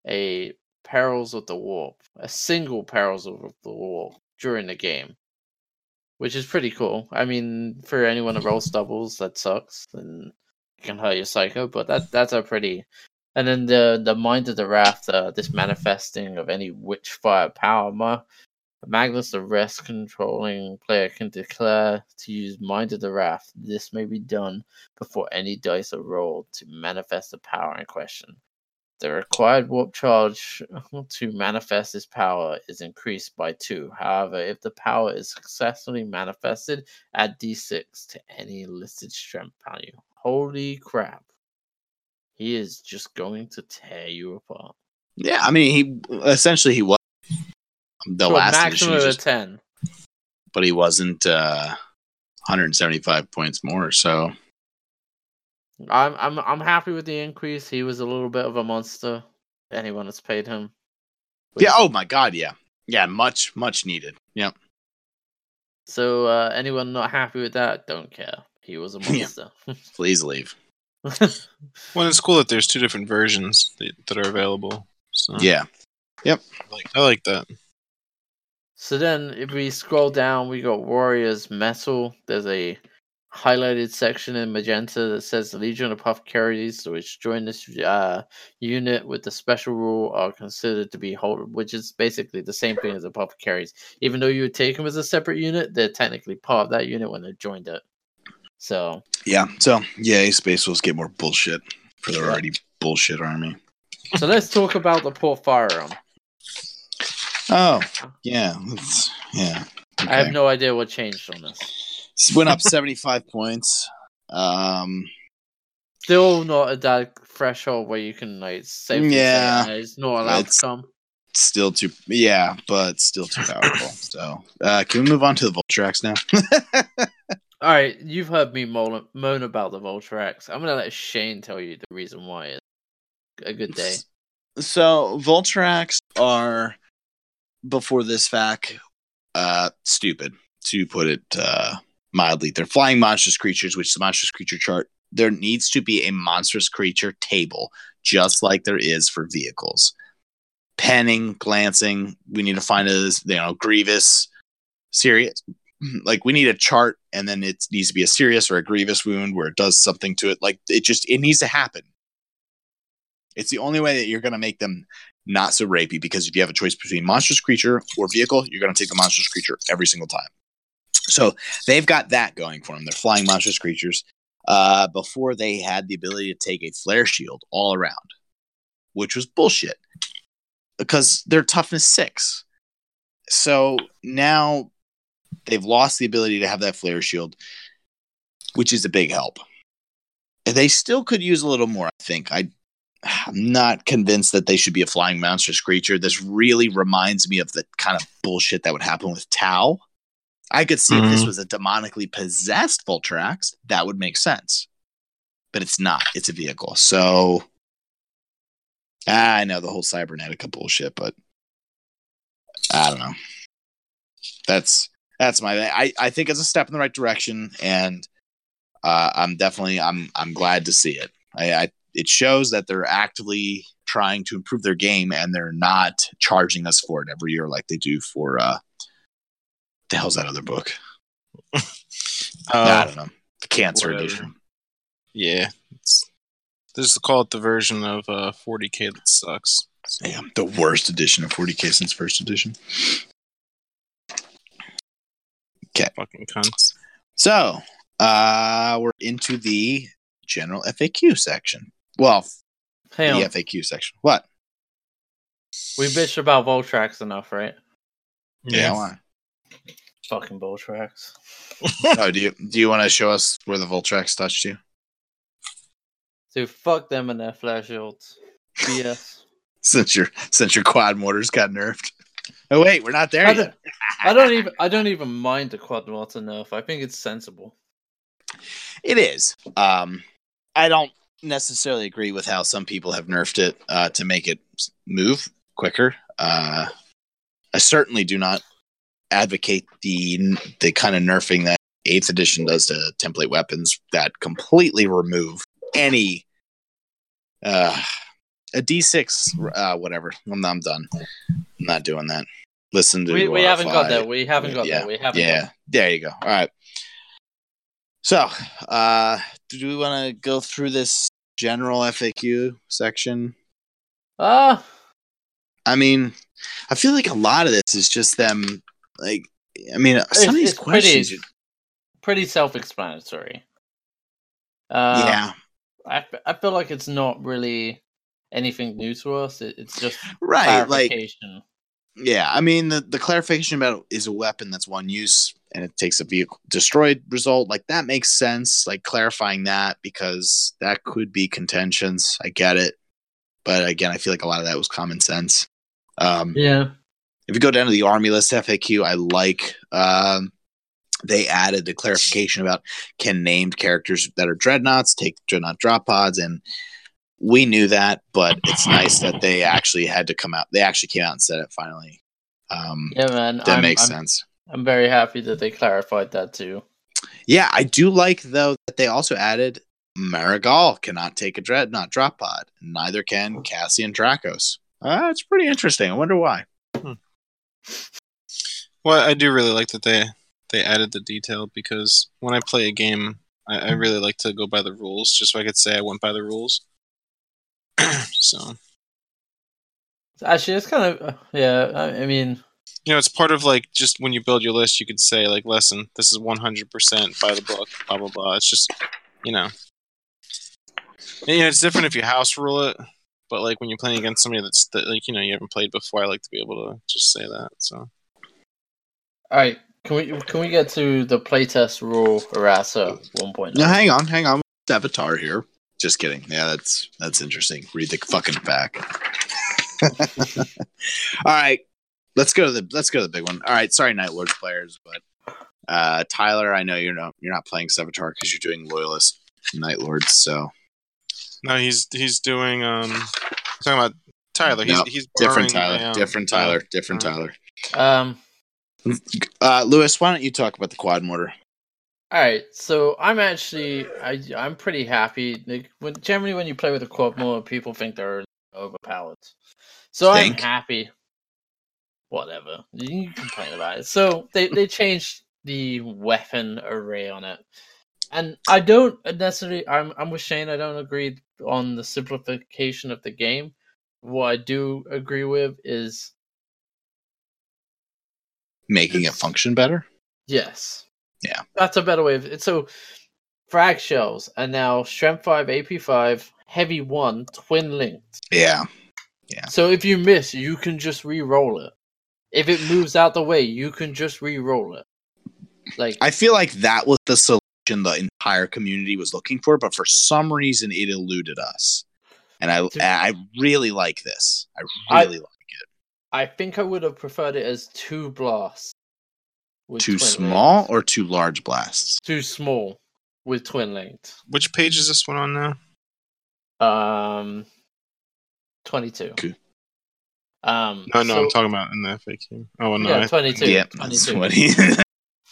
a Perils of the Warp, a single Perils of the Warp during the game, which is pretty cool. I mean, for anyone that rolls doubles, that sucks, and can hurt your psycho, but that that's a pretty. And then the the mind of the wrath, uh, this manifesting of any witch fire power. Ma- Magnus, the rest controlling player, can declare to use Mind of the Wrath. This may be done before any dice are rolled to manifest the power in question. The required warp charge to manifest this power is increased by two. However, if the power is successfully manifested, add d6 to any listed strength value. Holy crap. He is just going to tear you apart. yeah. I mean, he essentially he was the a last maximum of just- 10. but he wasn't uh, 175 points more. So I'm I'm I'm happy with the increase. He was a little bit of a monster. Anyone that's paid him. yeah. Oh my god. Yeah. Yeah. Much much needed. Yep. So uh, anyone not happy with that, don't care. He was a Yeah. monster. Please leave. Well, it's cool that there's two different versions that, that are available. So Yeah. I like, I like that. so then, if we scroll down, we got Warriors Metal. There's a highlighted section in magenta that says Legion of Apothecaries, which join this uh, unit with the special rule are considered to be hold, which is basically the same thing as Apothecaries. Even though you would take them as a separate unit, they're technically part of that unit when they joined it. So Yeah. So yeah, Space Wolves get more bullshit for their already bullshit army. So let's talk about the port firearm. Oh yeah. It's, yeah. I have no idea what changed on this. This went up 75 points. Um. Still not at that threshold where you can like safely Yeah. say uh, it's not allowed It's- to come. Still too, yeah, but still too powerful. So, uh, can we move on to the Vultarax now? All right, you've heard me moan, moan about the Vultarax. I'm gonna let Shane tell you the reason why it's a good day. So Vultarax are before this fact uh stupid to put it uh mildly. They're flying monstrous creatures, which is the monstrous creature chart. There needs to be a monstrous creature table, just like there is for vehicles. Penning, glancing, we need to find a you know grievous, serious. Like we need a chart, and then it needs to be a serious or a grievous wound where it does something to it. Like it just it needs to happen. It's the only way that you're going to make them not so rapey because if you have a choice between monstrous creature or vehicle, you're going to take the monstrous creature every single time. So they've got that going for them. They're flying monstrous creatures. Uh, before they had the ability to take a flare shield all around, which was bullshit because they're toughness six. So now they've lost the ability to have that flare shield, which is a big help. They still could use a little more, I think. I I'm not convinced that they should be a flying monstrous creature. This really reminds me of the kind of bullshit that would happen with Tau. I could see if this Mhm. was a demonically possessed Vultarax, that would make sense. But it's not. It's a vehicle. So ah, I know the whole cybernetica bullshit, but I don't know. That's that's my I, I think it's a step in the right direction and uh, I'm definitely I'm I'm glad to see it. I, I it shows that they're actively trying to improve their game and they're not charging us for it every year like they do for uh the hell's that other book? I Uh, don't know. The cancer whatever. edition. yeah. It's, just call it the version of uh, 40k that sucks. Yeah, the worst edition of 40k since first edition. Fucking cunts. So, uh we're into the general FAQ section. Well, Hang on. the FAQ section. What? We bitched about Vultarax enough, right? Yeah, why? Fucking Vultarax. oh, do you do you want to show us where the Vultarax touched you? Dude, fuck them and their flash shields. BS. Since your since your quad mortars got nerfed. Oh wait, we're not there I yet. don't, I don't even I don't even mind the quad mortar nerf. I think it's sensible. It is. Um, I don't necessarily agree with how some people have nerfed it uh, to make it move quicker. Uh, I certainly do not advocate the the kind of nerfing that Eighth Edition does to template weapons that completely remove any uh, a D6 uh, whatever. I'm, I'm done. I'm not doing that. Listen to We, we uh, haven't got there. We haven't got yeah, there. We haven't. yeah, got there you go. All right. So, uh, do we want to go through this general FAQ section? Ah, I mean, I feel like a lot of this is just them, like, I mean, some of these questions. pretty, pretty self-explanatory. Uh, yeah, I feel like it's not really anything new to us. It, it's just right. Like. Yeah, I mean, the, the clarification about is a weapon that's one use and it takes a vehicle destroyed result. Like, that makes sense. Like, clarifying that because that could be contentions. I get it. But again, I feel like a lot of that was common sense. Um, yeah. if you go down to the army list FAQ, I like um, they added the clarification about can named characters that are dreadnoughts take dreadnought drop pods, and we knew that, but it's nice that they actually had to come out. They actually came out and said it finally. Um, Yeah, man. that I'm, makes I'm, sense. I'm very happy that they clarified that too. Yeah, I do like though that they also added Marigal cannot take a dreadnought drop pod. Neither can Cassian Dracos. Uh, it's pretty interesting. I wonder why. Well, I do really like that they they added the detail because when I play a game, I, I really like to go by the rules, just so I could say I went by the rules. so Actually, it's kind of uh, yeah. I, I mean, you know, it's part of like just when you build your list, you could say like, "Listen, this is one hundred percent by the book." Blah blah blah. It's just you know, and, you know, it's different if you house rule it, but like when you're playing against somebody that's that, like you know you haven't played before, I like to be able to just say that. So all right. Can we can we get to the playtest rule Arasa 1.0? Point? No, hang on, hang on. Avatar here. Just kidding. Yeah, that's that's interesting. Read the fucking back. All right, let's go to the let's go to the big one. All right, sorry, Night Lords players, but uh, Tyler, I know you're not you're not playing Avatar because you're doing Loyalist Night Lords. So no, he's he's doing um talking about Tyler. He's No, he's different Tyler, my, um, different Tyler, different uh, Tyler. Um. Uh, Lewis, why don't you talk about the quad mortar? All right. So I'm actually I I'm pretty happy. Like, when generally when you play with a quad mode, people think they're overpowered. So Think? I'm happy. Whatever you can complain about it. So they they changed the weapon array on it, and I don't necessarily. I'm I'm with Shane. I don't agree on the simplification of the game. What I do agree with is Making it function better. Yes. Yeah. That's a better way of it. So frag shells and now strength five, AP five, heavy one, twin linked. Yeah, yeah. So if you miss, you can just re-roll it. If it moves out the way, you can just re-roll it. Like I feel like that was the solution the entire community was looking for, but for some reason it eluded us. and I To- I really like this. I I- really like it. I think I would have preferred it as two blasts. With too twin small linked. or too large blasts. too small with twin linked. Which page is this one on now? Um, twenty-two. Okay. Um, No, no, I'm talking about in the FAQ. Oh, well, no. yeah, I- twenty-two. Yeah, that's 22. what he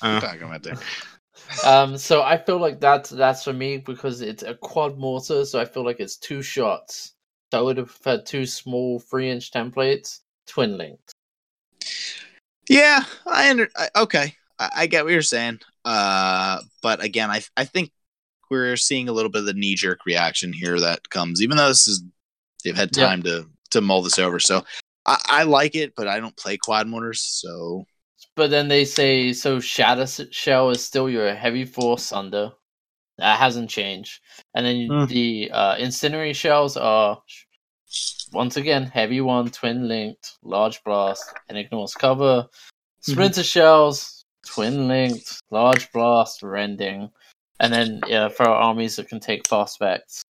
uh, talking about there. Um, so I feel like that's that's for me because it's a quad mortar, so I feel like it's two shots. So I would have preferred two small three-inch templates, twin linked. Yeah, I under I, okay. I, I get what you're saying. Uh, but again, I I think we're seeing a little bit of the knee jerk reaction here that comes, even though this is they've had Yeah. time to to mull this over. So I, I like it, but I don't play quad mortars, so But then they say so. Shatter Shell is still your heavy force under. That hasn't changed. And then Hmm. the uh, incendiary shells are once again heavy one, twin linked, large blast, and ignores cover. Mhm. Splinter shells, twin linked, large blast, rending. And then yeah, for our armies that can take Phosphex,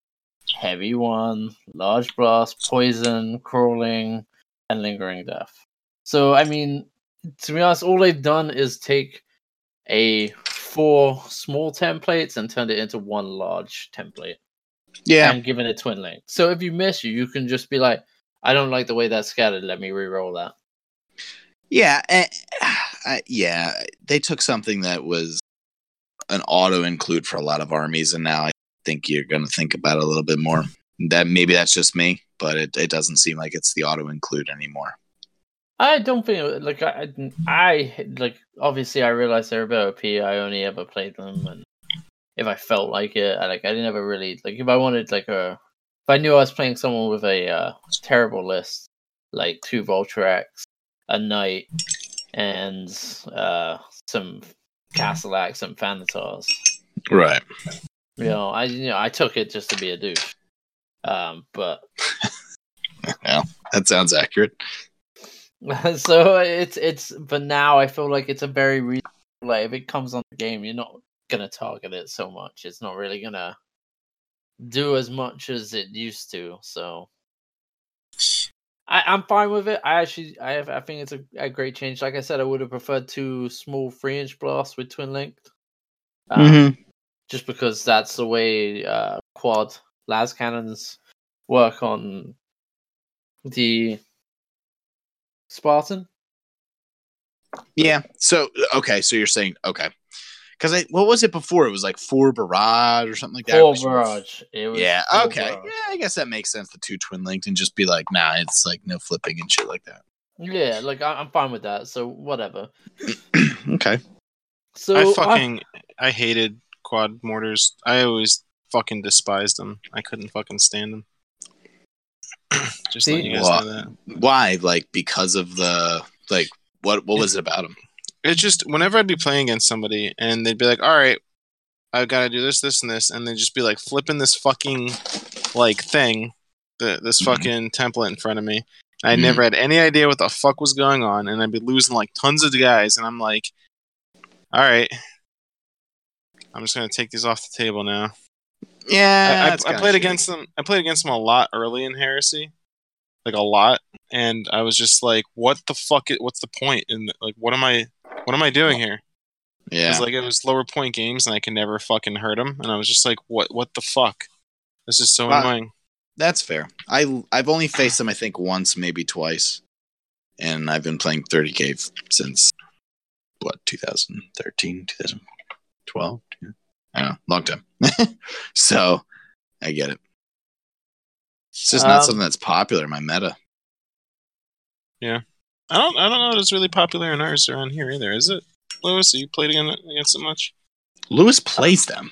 heavy one, large blast, poison, crawling, and lingering death. So I mean, to be honest, all they've done is take a four small templates and turned it into one large template yeah, and giving it twin link. So if you miss you, you can just be like, I don't like the way that's scattered. Let me re-roll that. yeah, eh, I, yeah. They took something that was an auto include for a lot of armies, and now I think you're going to think about it a little bit more. That maybe that's just me, but it, it doesn't seem like it's the auto include anymore. I don't think like I, I like obviously I realize they're a bit OP. I only ever played them, and if I felt like it, I like I never really like if I wanted like a if I knew I was playing someone with a uh, terrible list like two Vultarax, a Knight, and uh, some Castellax and Thanatars. Right. You know, I you know I took it just to be a douche. Um, but Yeah, That sounds accurate. so it's it's but now I feel like it's a very re- like if it comes on the game, you're not gonna target it so much. It's not really gonna do as much as it used to. So I, I'm fine with it. I actually I have, I think it's a, a great change. Like I said, I would have preferred two small three inch blasts with twin linked. Um, Mm-hmm. just because that's the way uh, quad las cannons work on the Spartan. Yeah. So okay. So you're saying okay, because I what was it before? It was like four barrage or something like that. Full which- barrage. It was Yeah. full Okay. barrage. Yeah. I guess that makes sense. The two twin linked and just be like, nah, it's like no flipping and shit like that. Yeah, like I- I'm fine with that. So whatever. okay. So I fucking I hated quad mortars. I always fucking despised them. I couldn't fucking stand them. Just See? let you guys Well, know that. Why? Like because of the like what? What was it about them? It's just whenever I'd be playing against somebody and they'd be like, "All right, I've got to do this, this, and this," and they'd just be like flipping this fucking like thing, the, this Mhm. fucking template in front of me. I Mhm. never had any idea what the fuck was going on, and I'd be losing like tons of guys, and I'm like, "All right, I'm just gonna take these off the table now." Yeah. I, I, I played shitty. against them. I played against them a lot early in Heresy, like a lot, and I was just like, "What the fuck? What's the point? And like, what am I? What am I doing here?" Yeah. Because like it was lower point games, and I could never fucking hurt them, and I was just like, "What? What the fuck? This is so annoying." That's fair. I I've only faced them I think once, maybe twice, and I've been playing 30k since what 2013, 2012. I don't know, long time. so I get it. It's just not Um, something that's popular in my meta. I don't. I don't know. if It's really popular in ours around here either, is it? Lewis, you played against against it much? Lewis plays them.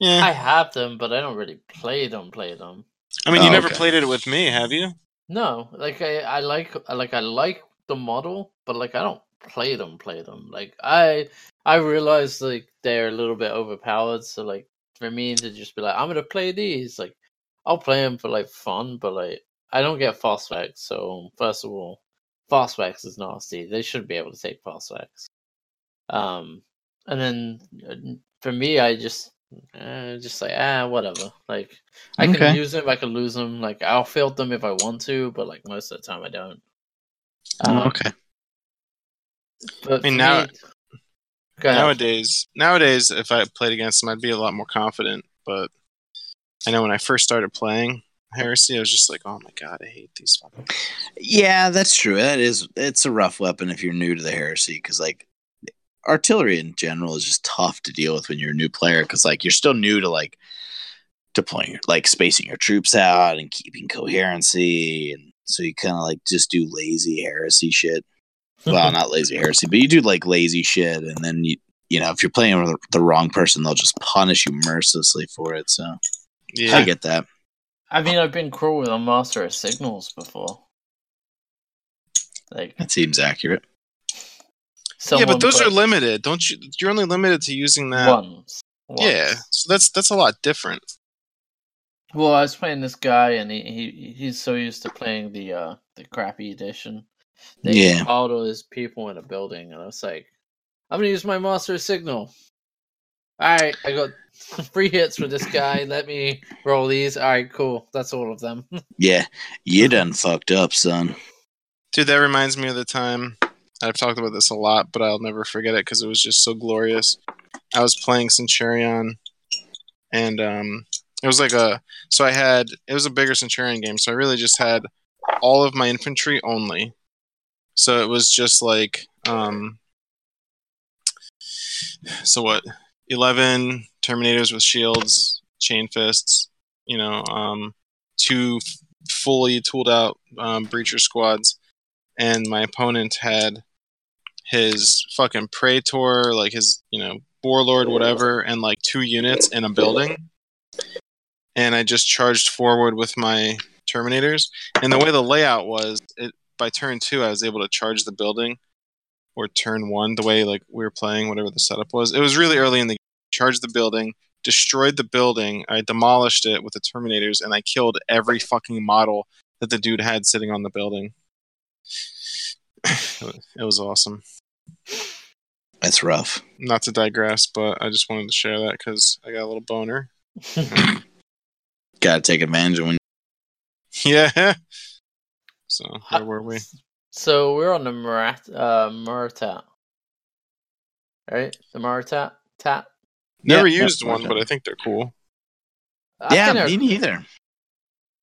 Yeah. I have them, but I don't really play them. Play them. I mean, you Oh, never okay. played it with me, have you? No, like I, I like, I like, I like the model, but like I don't play them. Play them. Like I, I realize like they're a little bit overpowered. So like for me to just be like, I'm gonna play these. Like I'll play them for like fun, but like I don't get Phosphex. So first of all, facts is nasty. They should be able to take facts. Um, and then uh, for me, I just uh, just like ah, whatever. Like I can use them, I can lose them. Like I'll field them if I want to, but like most of the time I don't. Oh, Um, okay. But mean, now- me-. Nowadays, nowadays, if I played against them, I'd be a lot more confident. But I know when I first started playing Heresy, I was just like, "Oh my god, I hate these fucking." Yeah, that's true. That is, it's a rough weapon if you're new to the heresy because like artillery in general is just tough to deal with when you're a new player because like you're still new to like deploying, like spacing your troops out and keeping coherency, and so you kind of like just do lazy heresy shit. Well, mm-hmm. not lazy heresy, but you do like lazy shit, and then you. You know, if you're playing with the wrong person, they'll just punish you mercilessly for it. So yeah. I get that. I mean, I've been cruel with a master of signals before. Like That seems accurate. yeah, but those are limited. Don't you? You're only limited to using that. once. Yeah, so that's that's a lot different. Well, I was playing this guy, and he, he he's so used to playing the uh the crappy edition. They Yeah. piled all his people in a building, and I was like, "I'm gonna use my master signal." All right, I got three hits with this guy. Let me roll these. All right, cool. That's all of them. Yeah, you done fucked up, son. Dude, that reminds me of the time I've talked about this a lot, but I'll never forget it because it was just so glorious. I was playing Centurion, and um, it was like a so I had it was a bigger Centurion game, so I really just had all of my infantry only. So it was just like um, so what eleven Terminators with shields, chain fists, you know, um, two fully tooled out um, breacher squads, and my opponent had his fucking praetor, like his you know warlord, whatever, and like two units in a building. And I just charged forward with my terminators, and the way the layout was, it by turn two I was able to charge the building, or turn one, the way like we were playing, whatever the setup was. It was really early in the charged the building, destroyed the building. I demolished it with the Terminators, and I killed every fucking model that the dude had sitting on the building. it was- it was awesome. That's rough. Not to digress, but I just wanted to share that because I got a little boner. Gotta take advantage of when. Yeah. So where were we? So we're on the Murat uh Moritat. Right? The Moritat tat. Never Yeah, used one, but I think they're cool. I yeah, me they're- neither.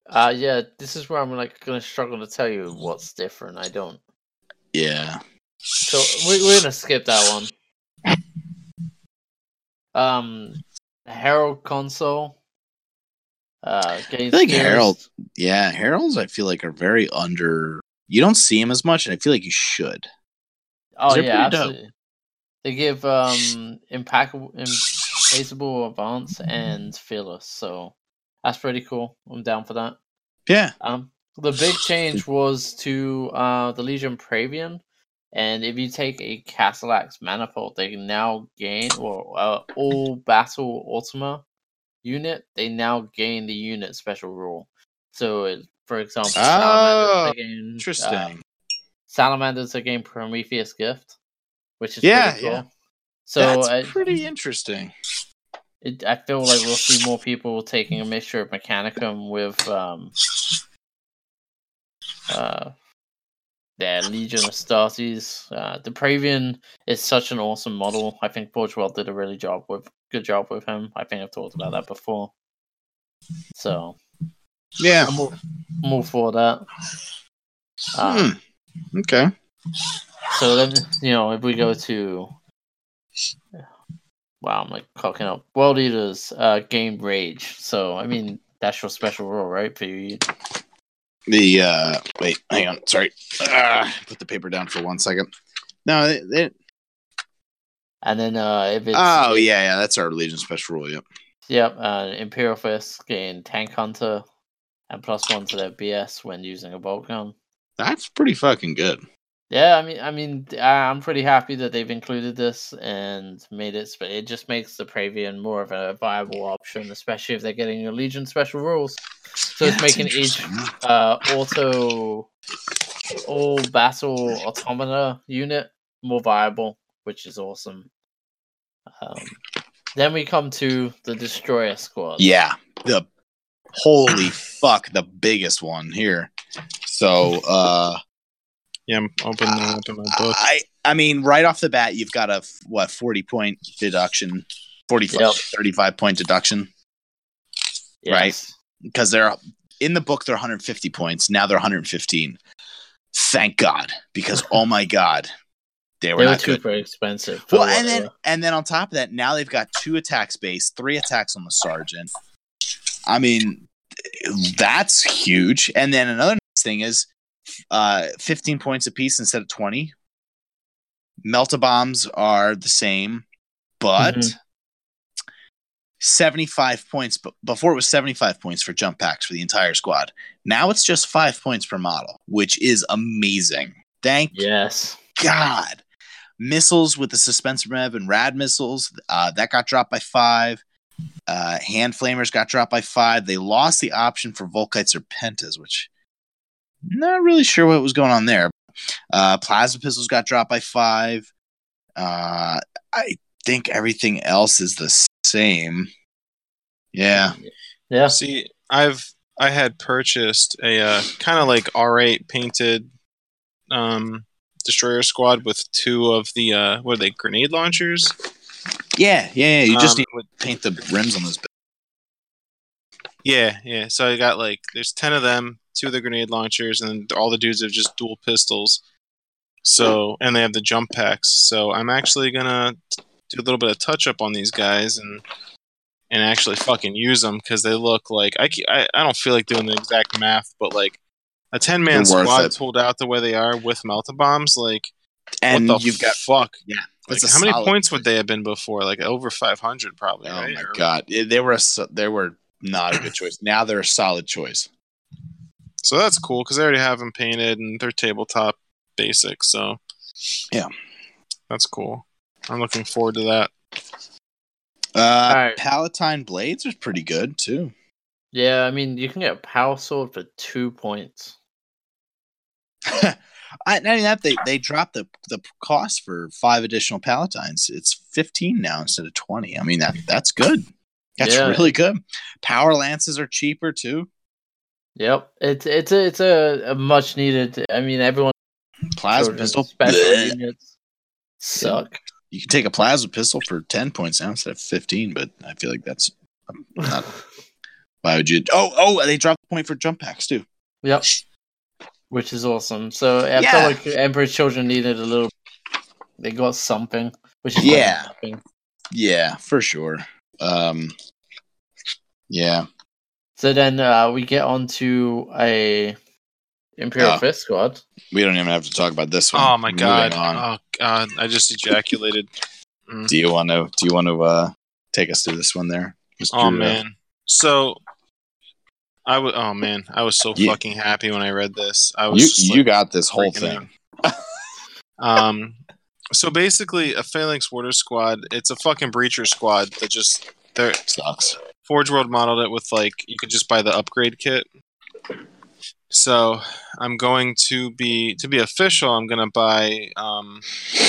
Uh yeah, this is where I'm like gonna struggle to tell you what's different. I don't. Yeah. So we, we're gonna skip that one. Um, Herald consul. Uh, gains feel like Herald- Yeah, heralds I feel like are very under. You don't see him as much, and I feel like you should. Oh they're yeah, pretty dope. They give um impeccable, implaceable advance and fearless, so that's pretty cool. I'm down for that. Yeah. Um, the big change was to uh the Legion Praevian, and if you take a Castellax Manifold, they can now gain or uh, all battle Ultima unit. They now gain the unit special rule. So, it, for example, Oh, gain, uh, Interesting. Salamanders are gain Prometheus Gift, which is Yeah, pretty cool. yeah. So That's uh, pretty interesting. it, I feel like we'll see more people taking a mixture of Mechanicum with um uh yeah, Legion of Astartes. Uh the Praevian is such an awesome model. I think Portugal did a really job with good job with him. I think I've talked about that before. So Yeah. I'm all, I'm all for that. Um, Hmm. Okay. So then, you know, if we go to, wow, I'm like cocking up. World Eaters uh, gain rage. So I mean, that's your special rule, right? For you, The uh wait, hang on. Sorry. Uh, put the paper down for one second. No, it, it, and then uh, if it's oh yeah, yeah, that's our Legion special rule. Yep. yep, uh, Imperial Fist gain tank hunter and plus one to their BS when using a bolt gun. That's pretty fucking good. Yeah, I mean, I mean, I'm pretty happy that they've included this and made it. But it just makes the Praevian more of a viable option, especially if they're getting your Legion special rules. So it's Yeah, that's making each uh, auto all battle automata unit more viable, which is awesome. Um, Then we come to the Destroyer Squad. Yeah, the holy fuck, the biggest one here. So, uh, Yeah, I'm opening up in my book. I I mean, right off the bat, you've got a what forty point deduction, 45, Yep. 35 point deduction right. Because they're in the book they're 150 points. Now they're 115. Thank God, because oh my God, they were They were not good. super expensive. Well, and then and then on top of that, now they've got two attacks base, three attacks on the sergeant. I mean, that's huge. And then another nice thing is, uh, fifteen points apiece instead of twenty. Melta bombs are the same, but Mhm. seventy-five points. But before it was seventy-five points for jump packs for the entire squad. Now it's just five points per model, which is amazing. Thank yes. God. Missiles with the suspensor rev and rad missiles, uh, that got dropped by five. Uh, hand flamers got dropped by five. They lost the option for Volkites or Pentas, which not really sure what was going on there. Uh, plasma pistols got dropped by five. Uh, I think everything else is the same. Yeah. Yeah. See, I've I had purchased a uh, kind of like R8 painted um, destroyer squad with two of the uh, what are they grenade launchers? Yeah, yeah, yeah. You just Um, need to paint the rims on those. Yeah, yeah. So I got like there's ten of them, two of the grenade launchers, and all the dudes have just dual pistols. So and they have the jump packs. So I'm actually gonna do a little bit of touch up on these guys and and actually fucking use them because they look like I, I I don't feel like doing the exact math, but like a ten man squad it. tooled out the way they are with melta bombs, like And you've got fuck. Yeah, Like, a how many solid points would they have been before? Like over 500, probably. Oh right? my Or- god, Yeah, they were a, so- they were not a good choice. Now they're a solid choice. So that's cool because I already have them painted and they're tabletop basic. So Yeah. that's cool. I'm looking forward to that. Uh, Alright. Palatine blades are pretty good too. Yeah, I mean, you can get a power sword for two points. I, not only that, they they dropped the the cost for five additional Palatines. It's fifteen now instead of twenty. I mean that that's good. That's Yeah. really good. Power lances are cheaper too. Yep, it's it's a it's a, a much needed. I mean, everyone Plasma pistol. special bleh. units suck. You can take a plasma pistol for ten points now instead of fifteen, but I feel like that's not. Why would you? Oh, oh, they dropped the point for jump packs too. Yep, which is awesome. So I Yeah. felt like Emperor's Children needed a little. They got something, which is Yeah. nothing. Yeah, for sure. Um, yeah. So then uh, we get on to a Imperial Oh. Fist Squad. We don't even have to talk about this one. Oh my Moving god. on. Oh god. I just ejaculated. Do you want to? Do you want to uh, take us through this one there? Mr. Oh uh, man. So I was. Oh man. I was so You- fucking happy when I read this. I was. You just, you got this whole thing. um. So basically, a Phalanx Warder squad. It's a fucking breacher squad that just they're Sucks. Forge World modeled it with like you could just buy the upgrade kit. So I'm going to be to be official. I'm going to buy um,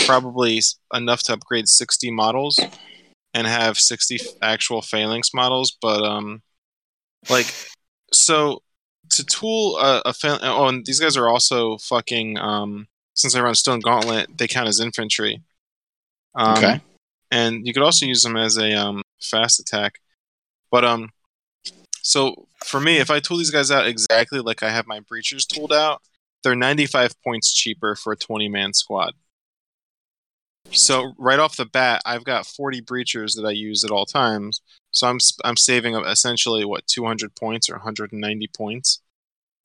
probably enough to upgrade 60 models and have 60 f- actual phalanx models. But um, like so to tool a, a phal- oh, and these guys are also fucking um, since I run Stone Gauntlet, they count as infantry. Um, Okay. and you could also use them as a um, fast attack. But um, so for me, if I tool these guys out exactly like I have my breachers tooled out, they're 95 points cheaper for a 20 man squad. So right off the bat, I've got 40 breachers that I use at all times. So I'm s- I'm saving uh, essentially what 200 points or 190 points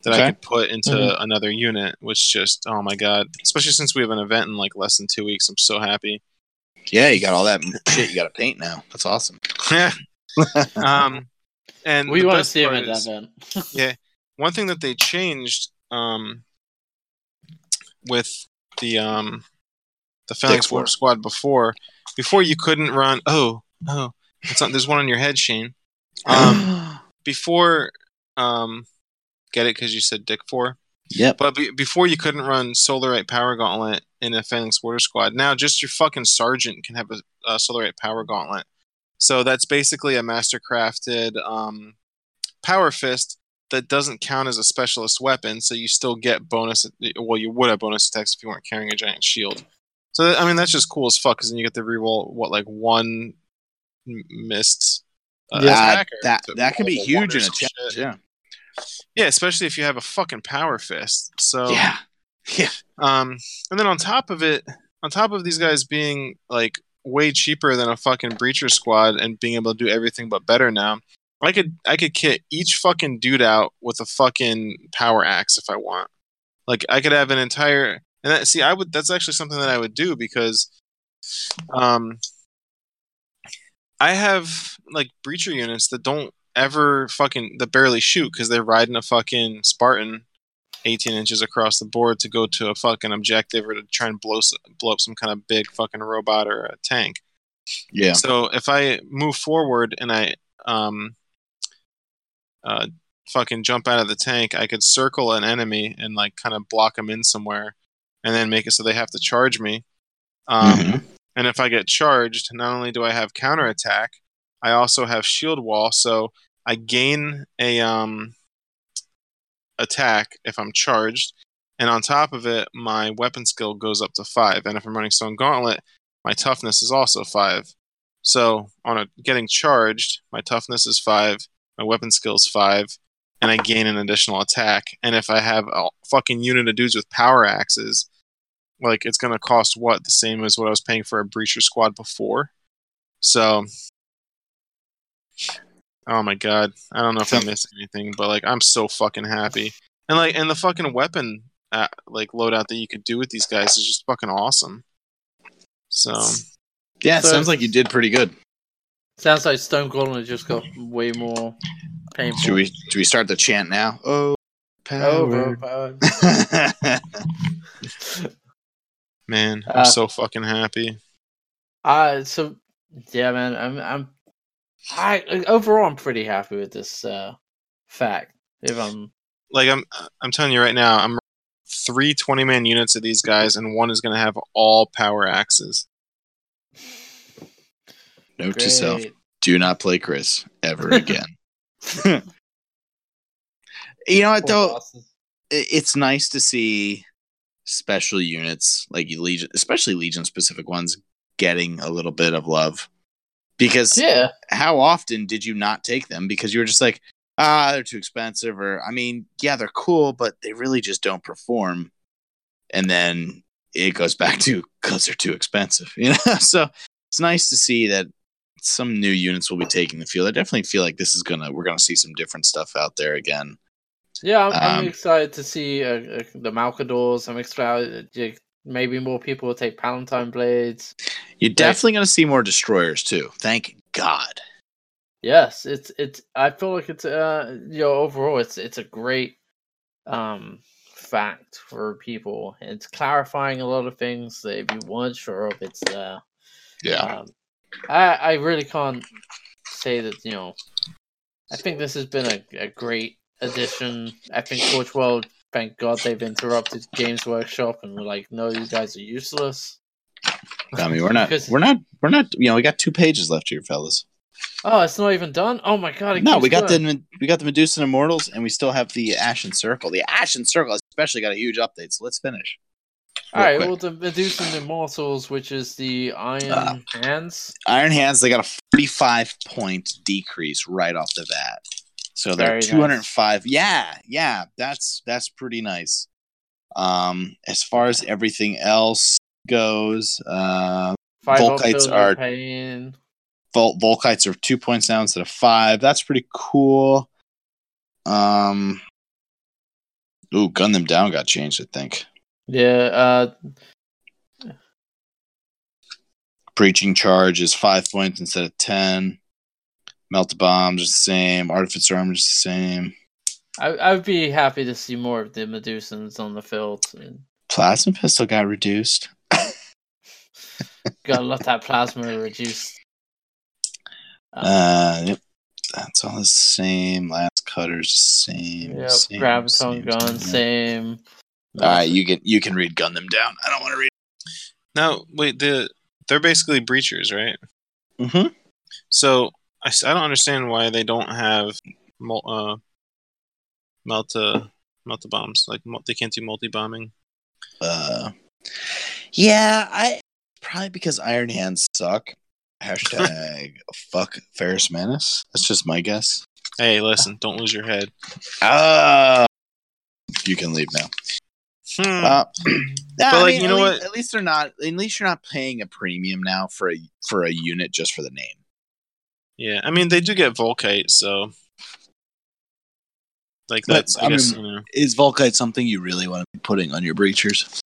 that I Okay. could put into Mhm. another unit, which just oh my god! Especially since we have an event in like less than two weeks, I'm so happy. Yeah, you got all that shit you got to paint now. That's awesome. Yeah. um, and We want to see him part at that event. Yeah, one thing that they changed um, with the um, the Phalanx War. Warp Squad before, before you couldn't run. Oh, oh, it's not, there's one on your head, Shane. Um, before, um, get it because you said Dick Four. yep. But be- before you couldn't run Solarite Power Gauntlet in a Phalanx Warder Squad. Now just your fucking sergeant can have a, a Solarite Power Gauntlet. So that's basically a master crafted um, power fist that doesn't count as a specialist weapon, so you still get bonus. Well, you would have bonus attacks if you weren't carrying a giant shield. So that- I mean, that's just cool as fuck. Because then you get to reroll what like one missed uh, Yeah. That to that can be huge in a challenge. shit. Yeah. Yeah, especially if you have a fucking power fist. So Yeah. Yeah. Um, and then on top of it, on top of these guys being like way cheaper than a fucking breacher squad and being able to do everything but better now, I could I could kit each fucking dude out with a fucking power axe if I want. Like I could have an entire and that, see I would that's actually something that I would do because um I have like breacher units that don't ever fucking that barely shoot because they're riding a fucking Spartan 18 inches across the board to go to a fucking objective or to try and blow blow up some kind of big fucking robot or a tank. Yeah. So if I move forward and I um uh fucking jump out of the tank, I could circle an enemy and like kind of block them in somewhere, and then make it so they have to charge me. Um, Mhm. And if I get charged, not only do I have counterattack, I also have shield wall, so I gain a um attack if I'm charged, and on top of it, my weapon skill goes up to five. And if I'm running Stone Gauntlet, my toughness is also five. So on a getting charged, my toughness is five, my weapon skill is five, and I gain an additional attack. And if I have a fucking unit of dudes with power axes, like it's gonna cost what the same as what I was paying for a breacher squad before. So, oh my god, I don't know if I missed anything, but like I'm so fucking happy. And like, and the fucking weapon uh, like loadout that you could do with these guys is just fucking awesome. So Yeah. It So- sounds like you did pretty good. Sounds like Stone Gauntlet just got way more painful. Should we should we start the chant now? Oh, Over, power. man, I'm Uh, so fucking happy. Uh so yeah, man, I'm I'm I overall I'm pretty happy with this uh fact. If I'm Like I'm I'm telling you right now, I'm three 20 man units of these guys, and one is gonna have all power axes. Note to self. Do not play Chris ever again. you know what though? it's nice to see special units like Legion, especially Legion specific ones, getting a little bit of love. Because Yeah. how often did you not take them because you were just like, ah, they're too expensive, or I mean, yeah, they're cool, but they really just don't perform. And then it goes back to because they're too expensive, you know. so it's nice to see that some new units will be taking the field. I definitely feel like this is gonna we're gonna see some different stuff out there again. Yeah, I'm, I'm Um, excited to see uh, uh, the Malcadors. I'm excited. uh, Maybe more people will take Palatine blades. You're definitely going to see more destroyers too. Thank God. Yes, it's it's. I feel like it's uh you know overall it's it's a great um fact for people. It's clarifying a lot of things that if you weren't sure of, it's there. Um, I I really can't say that you know. I think this has been a, a great addition. I think Forge World, thank God they've interrupted Games Workshop and were like, no, you guys are useless. I mean, we're not, we're not, we're not. You know, we got two pages left here, fellas. Oh, it's not even done. Oh my God! No, we got going. the we got the Medusan Immortals, and we still have the Ashen Circle. The Ashen Circle especially got a huge update. So let's finish. All right. quick. well, the Medusan Immortals, which is the Iron Uh, Hands. Iron Hands, they got a 45 point decrease right off the bat. So they're Very nice. 205. Yeah, yeah, that's that's pretty nice. Um, as far as everything else goes, uh, Volkites are- pain. Vol- Volkites are two points now instead of five. That's pretty cool. Um, ooh, gun them down got changed. I think Yeah, uh, breaching charge is five points instead of ten. Melta bombs is the same. Artificer armor is the same. I I would be happy to see more of the Medusans on the field. And Plasma pistol got reduced. gotta let that plasma reduce. Um, Uh, yep. That's all the same. Lascutter's the same. yeah, same, graviton same, gun, same. same. All right, you can you can read gun them down. I don't want to read. Now, wait, the they're basically breachers, right? Mm-hmm. So I, I don't understand why they don't have mul- uh, melta melta bombs. Like they can't do multi bombing. Uh, yeah, I probably because Iron Hands suck. Hashtag fuck Ferrus Manus. That's just my guess. Hey, listen, don't lose your head. Uh, you can leave now. Hmm. Uh, yeah, I like, mean, you at know what? At least they're not. At least you're not paying a premium now for a for a unit just for the name. Yeah, I mean they do get Volkite, so like But, that's I, I guess mean- you know. Is Volkite something you really want to be putting on your breachers?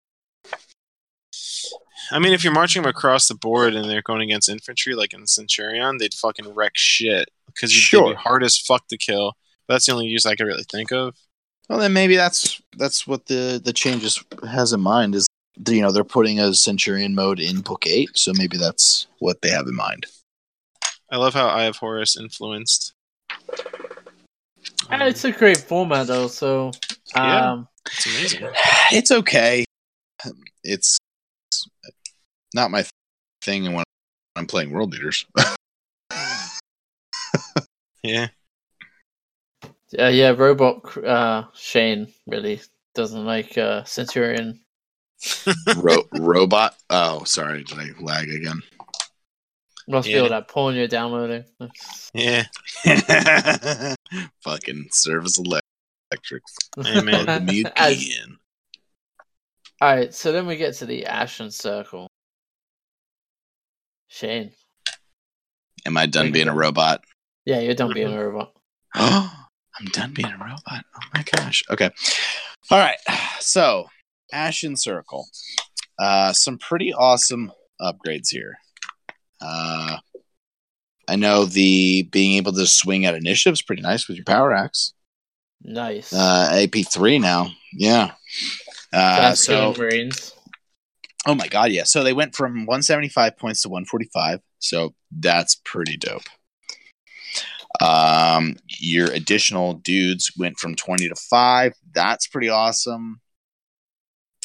I mean, if you're marching them across the board and they're going against infantry, like in Centurion, they'd fucking wreck shit because you'd Sure. be hard as fuck to kill. That's the only use I could really think of. Well, then maybe that's that's what the the changes has in mind is you know they're putting a Centurion mode in Book Eight, so maybe that's what they have in mind. I love how Eye of Horus influenced. Uh, It's a great format though, so Yeah. um, It's amazing. It's okay. It's not my thing when I'm playing World Eaters. Yeah. yeah, yeah, robot uh, Shane really doesn't like uh, Centurion. Ro- robot. Oh, sorry, did I lag again? Must Yeah. feel that porn you're downloading. Yeah. Fucking service electric. Hey, man. Plug me again. All right, so then we get to the Ashen Circle. Shane, Am I done being you. a robot? yeah, you're done being a robot. Oh, I'm done being a robot. Oh my gosh. Okay. All right. So, Ashen Circle. Uh, some pretty awesome upgrades here. Uh, I know the being able to swing at initiative is pretty nice with your power axe. Nice. Uh, AP3 now. Yeah. Uh, so, Marines. oh my God. Yeah. So they went from 175 points to 145. So that's pretty dope. Um, your additional dudes went from 20 to 5. That's pretty awesome.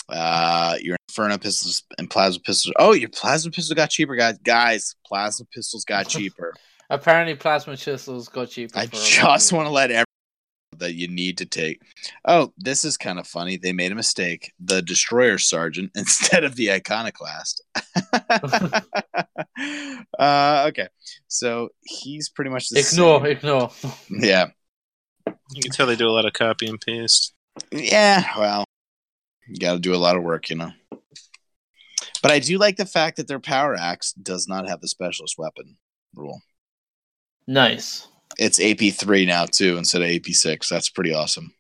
Uh, your Inferno pistols and plasma pistols. Oh, your plasma pistol got cheaper, guys. Guys, plasma pistols got cheaper. Apparently, plasma chisels got cheaper. I for a lot just want to let everyone know that you need to take. Oh, this is kind of funny. They made a mistake. The destroyer sergeant instead of the iconoclast. uh, okay, so he's pretty much the Ignore, same. ignore. Yeah, You can tell they do a lot of copy and paste. yeah. Well, you got to do a lot of work, you know. But I do like the fact that their power axe does not have the specialist weapon rule. Nice. it's AP three now too instead of AP six. That's pretty awesome.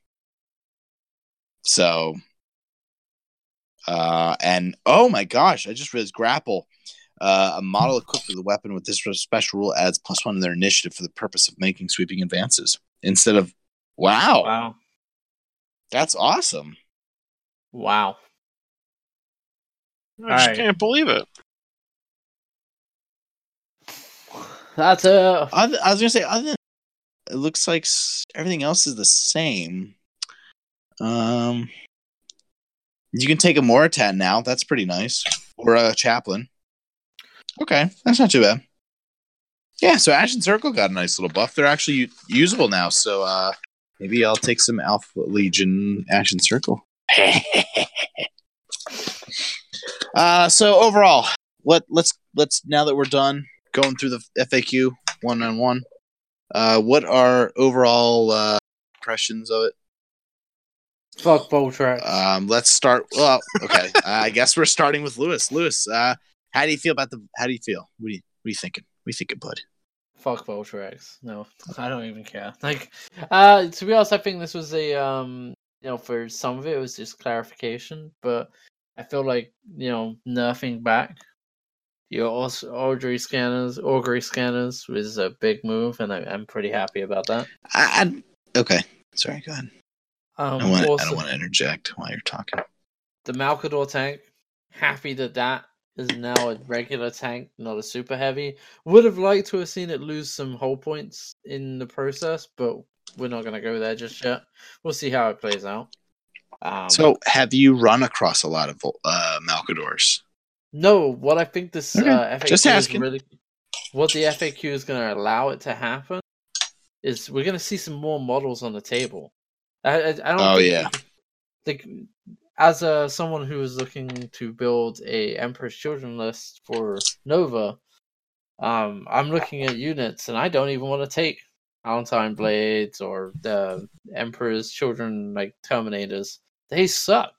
So, uh, and oh my gosh, I just realized grapple. Uh, a model equipped with a weapon with this special rule adds plus one to their initiative for the purpose of making sweeping advances instead of. Wow, Wow. that's awesome. Wow. I just Alright. can't believe it. That's uh I was gonna say, other than it looks like everything else is the same. Um, you can take a Moritat now. That's pretty nice, or a Chaplain. Okay, that's not too bad. Yeah, so Ashen Circle got a nice little buff. They're actually u- usable now, so uh, maybe I'll take some Alpha Legion Ashen Circle. uh, so overall, let let's let's now that we're done going through the FAQ one on one. Uh, what are overall uh, impressions of it? fuck Vultarax. Um, let's start. Well, okay. I guess we're starting with Lewis. Lewis, uh, how do you feel about the? How do you feel? What are you, what are you thinking? What are you thinking, bud? Fuck Vultarax. No, I don't even care. Like, uh, to be honest, I think this was a um, you know, for some of it, it was just clarification, but I feel like you know, nerfing back your augury scanners, augury scanners was a big move, and I, I'm pretty happy about that. I, I okay. Sorry, go ahead. Um, I, want, I don't want to interject while you're talking. the Malcador tank. Happy that that is now a regular tank, not a super heavy. Would have liked to have seen it lose some hull points in the process, but we're not going to go there just yet. We'll see how it plays out. Um, So, have you run across a lot of uh, Malcadors? no, what I think this Okay, uh, FAQ just asking. really what the FAQ is going to allow it to happen is we're going to see some more models on the table. I, I, I don't. Oh, yeah. Like, as a someone who is looking to build a Emperor's Children list for Nova, um, I'm looking at units and I don't even want to take Palatine Blades or the Emperor's Children like Terminators. They suck.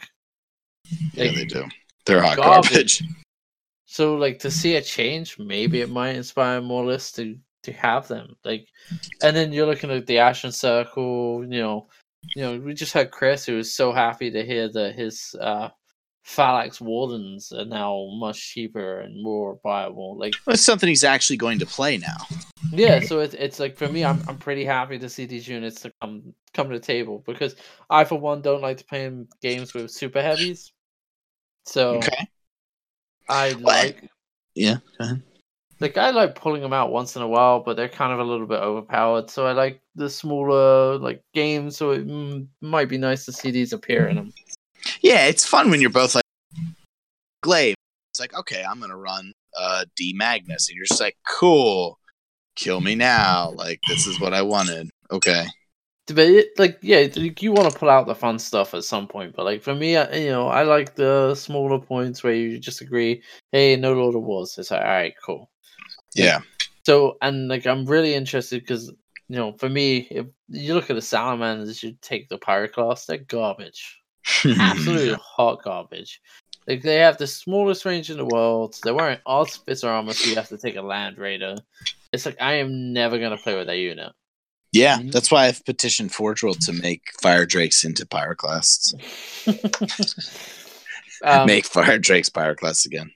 Yeah, Like, they do. They're hot Garbage. garbage. So like to see a change, maybe it might inspire more lists to to have them. Like, and then you're looking at the Ashen Circle. You know, you know, we just had Chris who was so happy to hear that his uh, Phalanx Warders are now much cheaper and more viable. Like, It's something he's actually going to play now. Yeah, so it's it's like for me, I'm I'm pretty happy to see these units to come come to the table because I for one don't like to play in games with super heavies. So Okay. I Well, like Yeah. Go ahead. like I like pulling them out once in a while, but they're kind of a little bit overpowered. So I like the smaller like games. So it mm, might be nice to see these appear in them. Yeah, it's fun when you're both like Glaive. It's like, okay, I'm gonna run uh D Magnus, and you're just like, cool, kill me now. Like this is what I wanted. Okay. But it, like, yeah, you want to pull out the fun stuff at some point. But like for me, you know, I like the smaller points where you just agree, hey, no Lord of Wars. It's like, all right, cool. Yeah. So and like I'm really interested because you know, for me, if you look at the salamanders, you take the pyroclasts, they're garbage. absolutely hot garbage. Like they have the smallest range in the world. They're wearing Artificer armor, so you have to take a Land Raider. It's like I am never gonna play with that unit. yeah, that's why I've petitioned Forge World to make Fire Drakes into Pyroclasts. um, make Fire Drakes Pyroclasts again.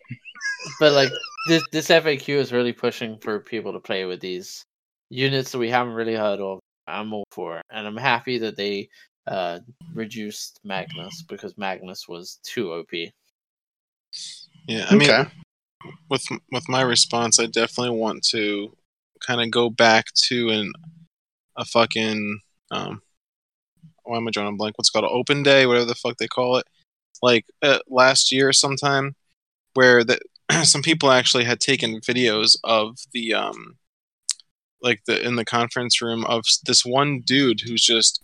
but like this, this FAQ is really pushing for people to play with these units that we haven't really heard of. I'm all for it, and I'm happy that they uh, reduced Magnus because Magnus was too OP. Yeah, I mean, Okay. with with my response, I definitely want to kind of go back to an a fucking um, why am I drawing a blank? What's called? Open day, whatever the fuck they call it, like uh, last year sometime, where the some people actually had taken videos of the um, like the in the conference room of this one dude who's just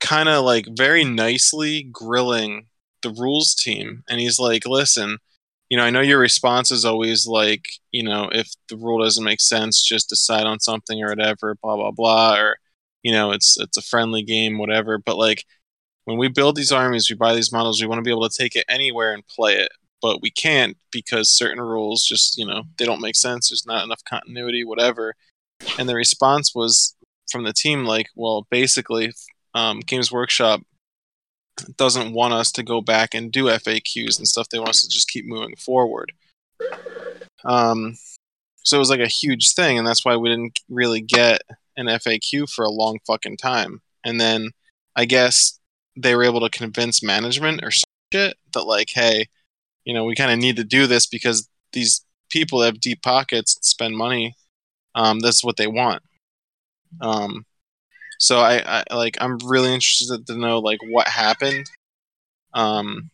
kind of like very nicely grilling the rules team, and he's like, listen you know, I know your response is always like, you know, if the rule doesn't make sense, just decide on something or whatever, blah blah blah, or you know, it's it's a friendly game, whatever. But like when we build these armies, we buy these models, we want to be able to take it anywhere and play it, but we can't because certain rules just, you know, they don't make sense. There's not enough continuity, whatever. And the response was from the team like, well, basically, um, Games Workshop doesn't want us to go back and do FAQs and stuff. They want us to just keep moving forward. Um, so it was like a huge thing, and that's why we didn't really get an FAQ for a long fucking time. And then I guess they were able to convince management or shit that like, hey, you know, we kind of need to do this because these people have deep pockets, spend money. Um, that's what they want. Um, so I, I like I'm really interested to know like what happened um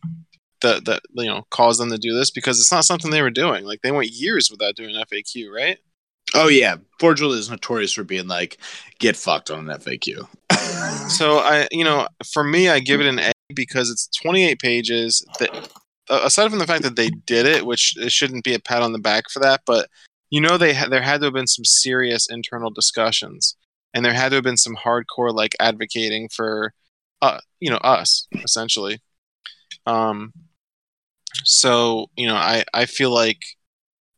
that that you know caused them to do this because it's not something they were doing. Like they went years without doing FAQ, right? Oh yeah, Forge is notorious for being like, get fucked on an FAQ. So I you know for me I give it an A because it's 28 pages that aside from the fact that they did it, which it shouldn't be a pat on the back for that, but you know they ha- there had to have been some serious internal discussions and there had to have been some hardcore like advocating for uh you know us essentially. Um so you know i i feel like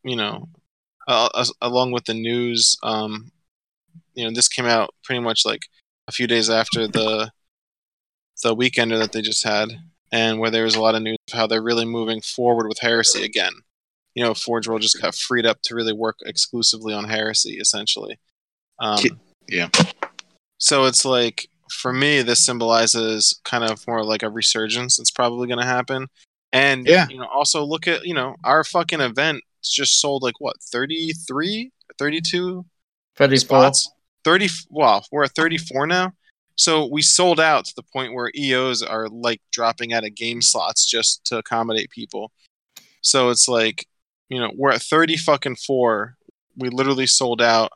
you know uh, along with the news um you know this came out pretty much like a few days after the the weekender that they just had and where there was a lot of news of how they're really moving forward with heresy again. You know forge world just got freed up to really work exclusively on heresy essentially. Um, yeah. so it's like for me, this symbolizes kind of more like a resurgence that's probably going to happen. And Yeah. you know, also look at you know our fucking event just sold like what 33, 32 34. spots. Thirty. well we're at thirty four now. So we sold out to the point where EOs are like dropping out of game slots just to accommodate people. So it's like, you know, we're at thirty fucking four we literally sold out.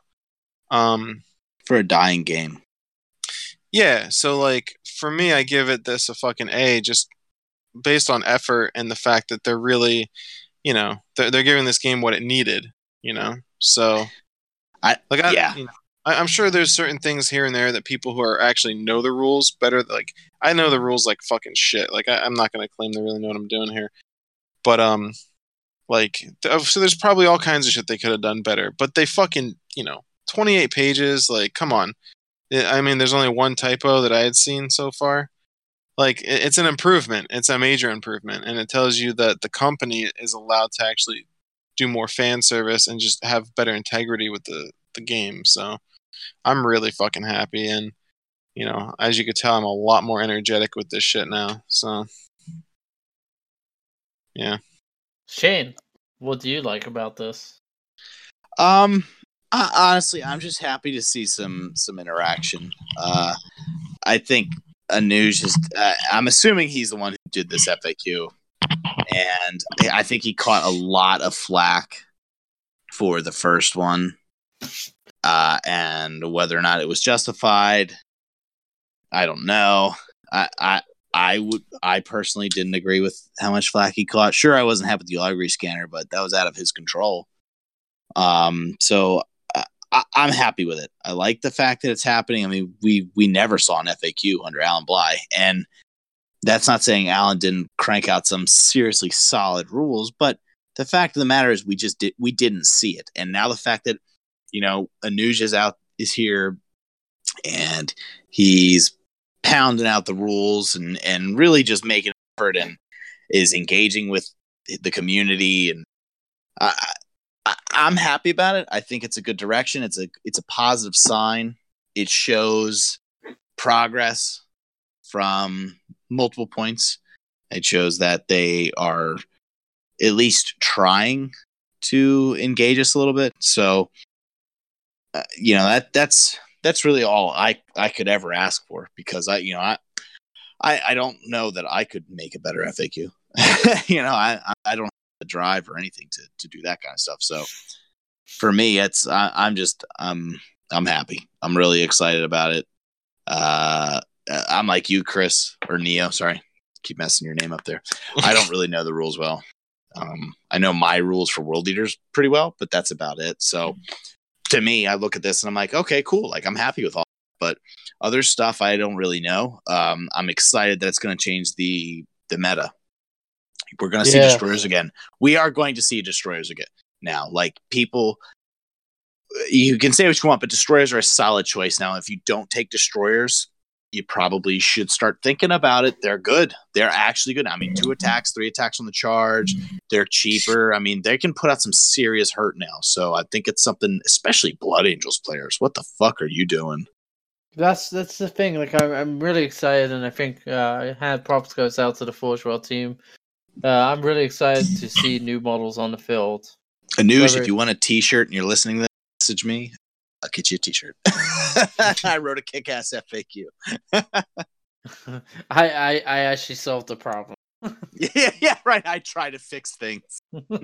Um, for a dying game. yeah, so like for me, I give it this a fucking A, just based on effort and the fact that they're really, you know, they're, they're giving this game what it needed. You know, so I- like I, yeah. you know, I, I'm sure there's certain things here and there that people who are actually know the rules better. Like I know the rules like fucking shit. Like I, I'm not gonna claim they really know what I'm doing here, but um, like so there's probably all kinds of shit they could have done better. But they fucking you know 28 pages. Like come on. I mean, there's only one typo that I had seen so far. Like it's an improvement. It's a major improvement, and it tells you that the company is allowed to actually do more fan service and just have better integrity with the the game. So I'm really fucking happy, and you know, as you could tell, I'm a lot more energetic with this shit now. So yeah, Shane, what do you like about this? Um, I, honestly, I'm just happy to see some some interaction. Uh, I think Anuj is. Uh, I'm assuming he's the one who did this FAQ, and I think he caught a lot of flack for the first one, uh, and whether or not it was justified, I don't know. I, I I would I personally didn't agree with how much flack he caught. Sure, I wasn't happy with the augury scanner, but that was out of his control. Um, so I, I'm happy with it. I like the fact that it's happening. I mean, we we never saw an FAQ under Alan Bligh, and that's not saying Alan didn't crank out some seriously solid rules, but the fact of the matter is we just did we didn't see it, and now the fact that you know Anuj is out is here, and he's pounding out the rules and and really just making effort and is engaging with the community and I, I I'm happy about it. I think it's a good direction. It's a it's a positive sign. It shows progress from multiple points. It shows that they are at least trying to engage us a little bit. So uh, you know that that's that's really all I I could ever ask for because I you know I I, I don't know that I could make a better FAQ. you know I I don't the drive or anything to to do that kind of stuff. So for me, it's I, I'm just I'm I'm happy. I'm really excited about it. Uh, I'm like you, Chris or Neo. Sorry, keep messing your name up there. I don't really know the rules well. Um, I know my rules for World Eaters pretty well, but that's about it. So to me, I look at this and I'm like, okay, cool. Like I'm happy with all, but other stuff I don't really know. Um, I'm excited that it's going to change the the meta. We're going to see Yeah. destroyers again. We are going to see destroyers again now. Like people, you can say what you want, but destroyers are a solid choice now. If you don't take destroyers, you probably should start thinking about it. They're good. They're actually good. I mean, two attacks, three attacks on the charge. They're cheaper. I mean, they can put out some serious hurt now. So I think it's something, especially Blood Angels players. What the fuck are you doing? That's that's the thing. Like I'm, I'm really excited, and I think uh, I had props goes out to the Forge World team. Uh, I'm really excited to see new models on the field. Anuj, Whether- if you want a T-shirt and you're listening to this, message me. I'll get you a T-shirt. I wrote a kick-ass FAQ. I, I I actually solved the problem. yeah, yeah, right. I try to fix things. Yeah.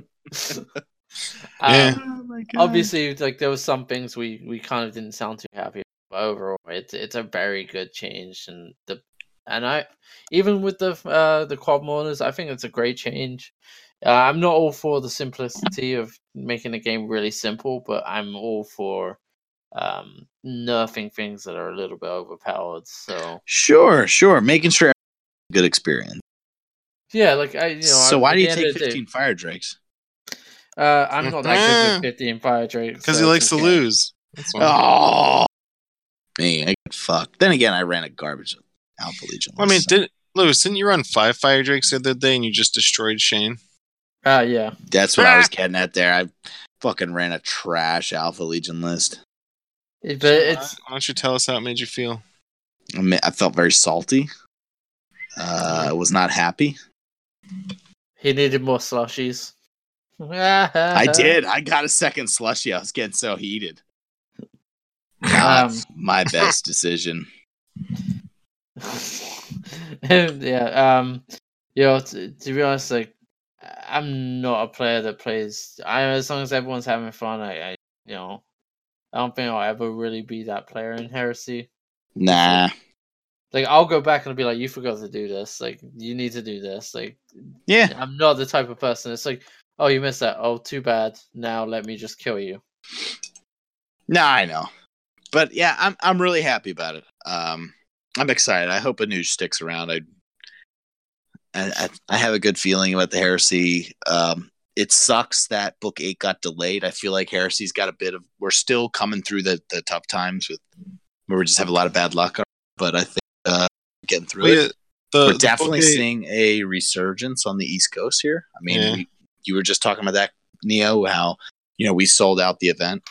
Um, Oh obviously, like there was some things we we kind of didn't sound too happy. But overall, it's it's a very good change, and the and I even with the uh the quad mortars, I think it's a great change. Uh, I'm not all for the simplicity of making the game really simple, but I'm all for um nerfing things that are a little bit overpowered. So Sure, sure. Making sure good experience. yeah, like I you know. so why do you take the day- 15 fire drakes? Uh, I'm not that good with 15 fire drakes because so he likes to okay. lose. Oh, me, I get fucked. Then again, I ran a garbage Alpha Legion. I mean, so did Lewis? Didn't you run five fire drakes the other day and you just destroyed Shane? Ah, yeah. that's what I was getting at there. I fucking ran a trash Alpha Legion list. It- but it's Why don't you tell us how it made you feel? I, mean, I felt very salty. Uh, I was not happy. he needed more slushies. I did. I got a second slushy. I was getting so heated. Um, My best decision. yeah. Um. You know, to, to be honest, like I'm not a player that plays. I as long as everyone's having fun, I, I you know, I don't think I'll ever really be that player in Heresy. Nah. Like I'll go back and be like, you forgot to do this. Like you need to do this. Like Yeah. I'm not the type of person. It's like, oh, you missed that. Oh, too bad. Now let me just kill you. Nah, I know. But yeah, I'm I'm really happy about it. Um, I'm excited. I hope Anuj sticks around. I, I I- have a good feeling about the Heresy. Um, it sucks that Book Eight got delayed. I feel like Heresy's got a bit of. We're still coming through the the tough times with where we just have a lot of bad luck. But I think uh, getting through Well, it. yeah, the, We're the definitely eight- seeing a resurgence on the East Coast here. I mean, Yeah. we, you were just talking about that, Neo, how you know we sold out the event.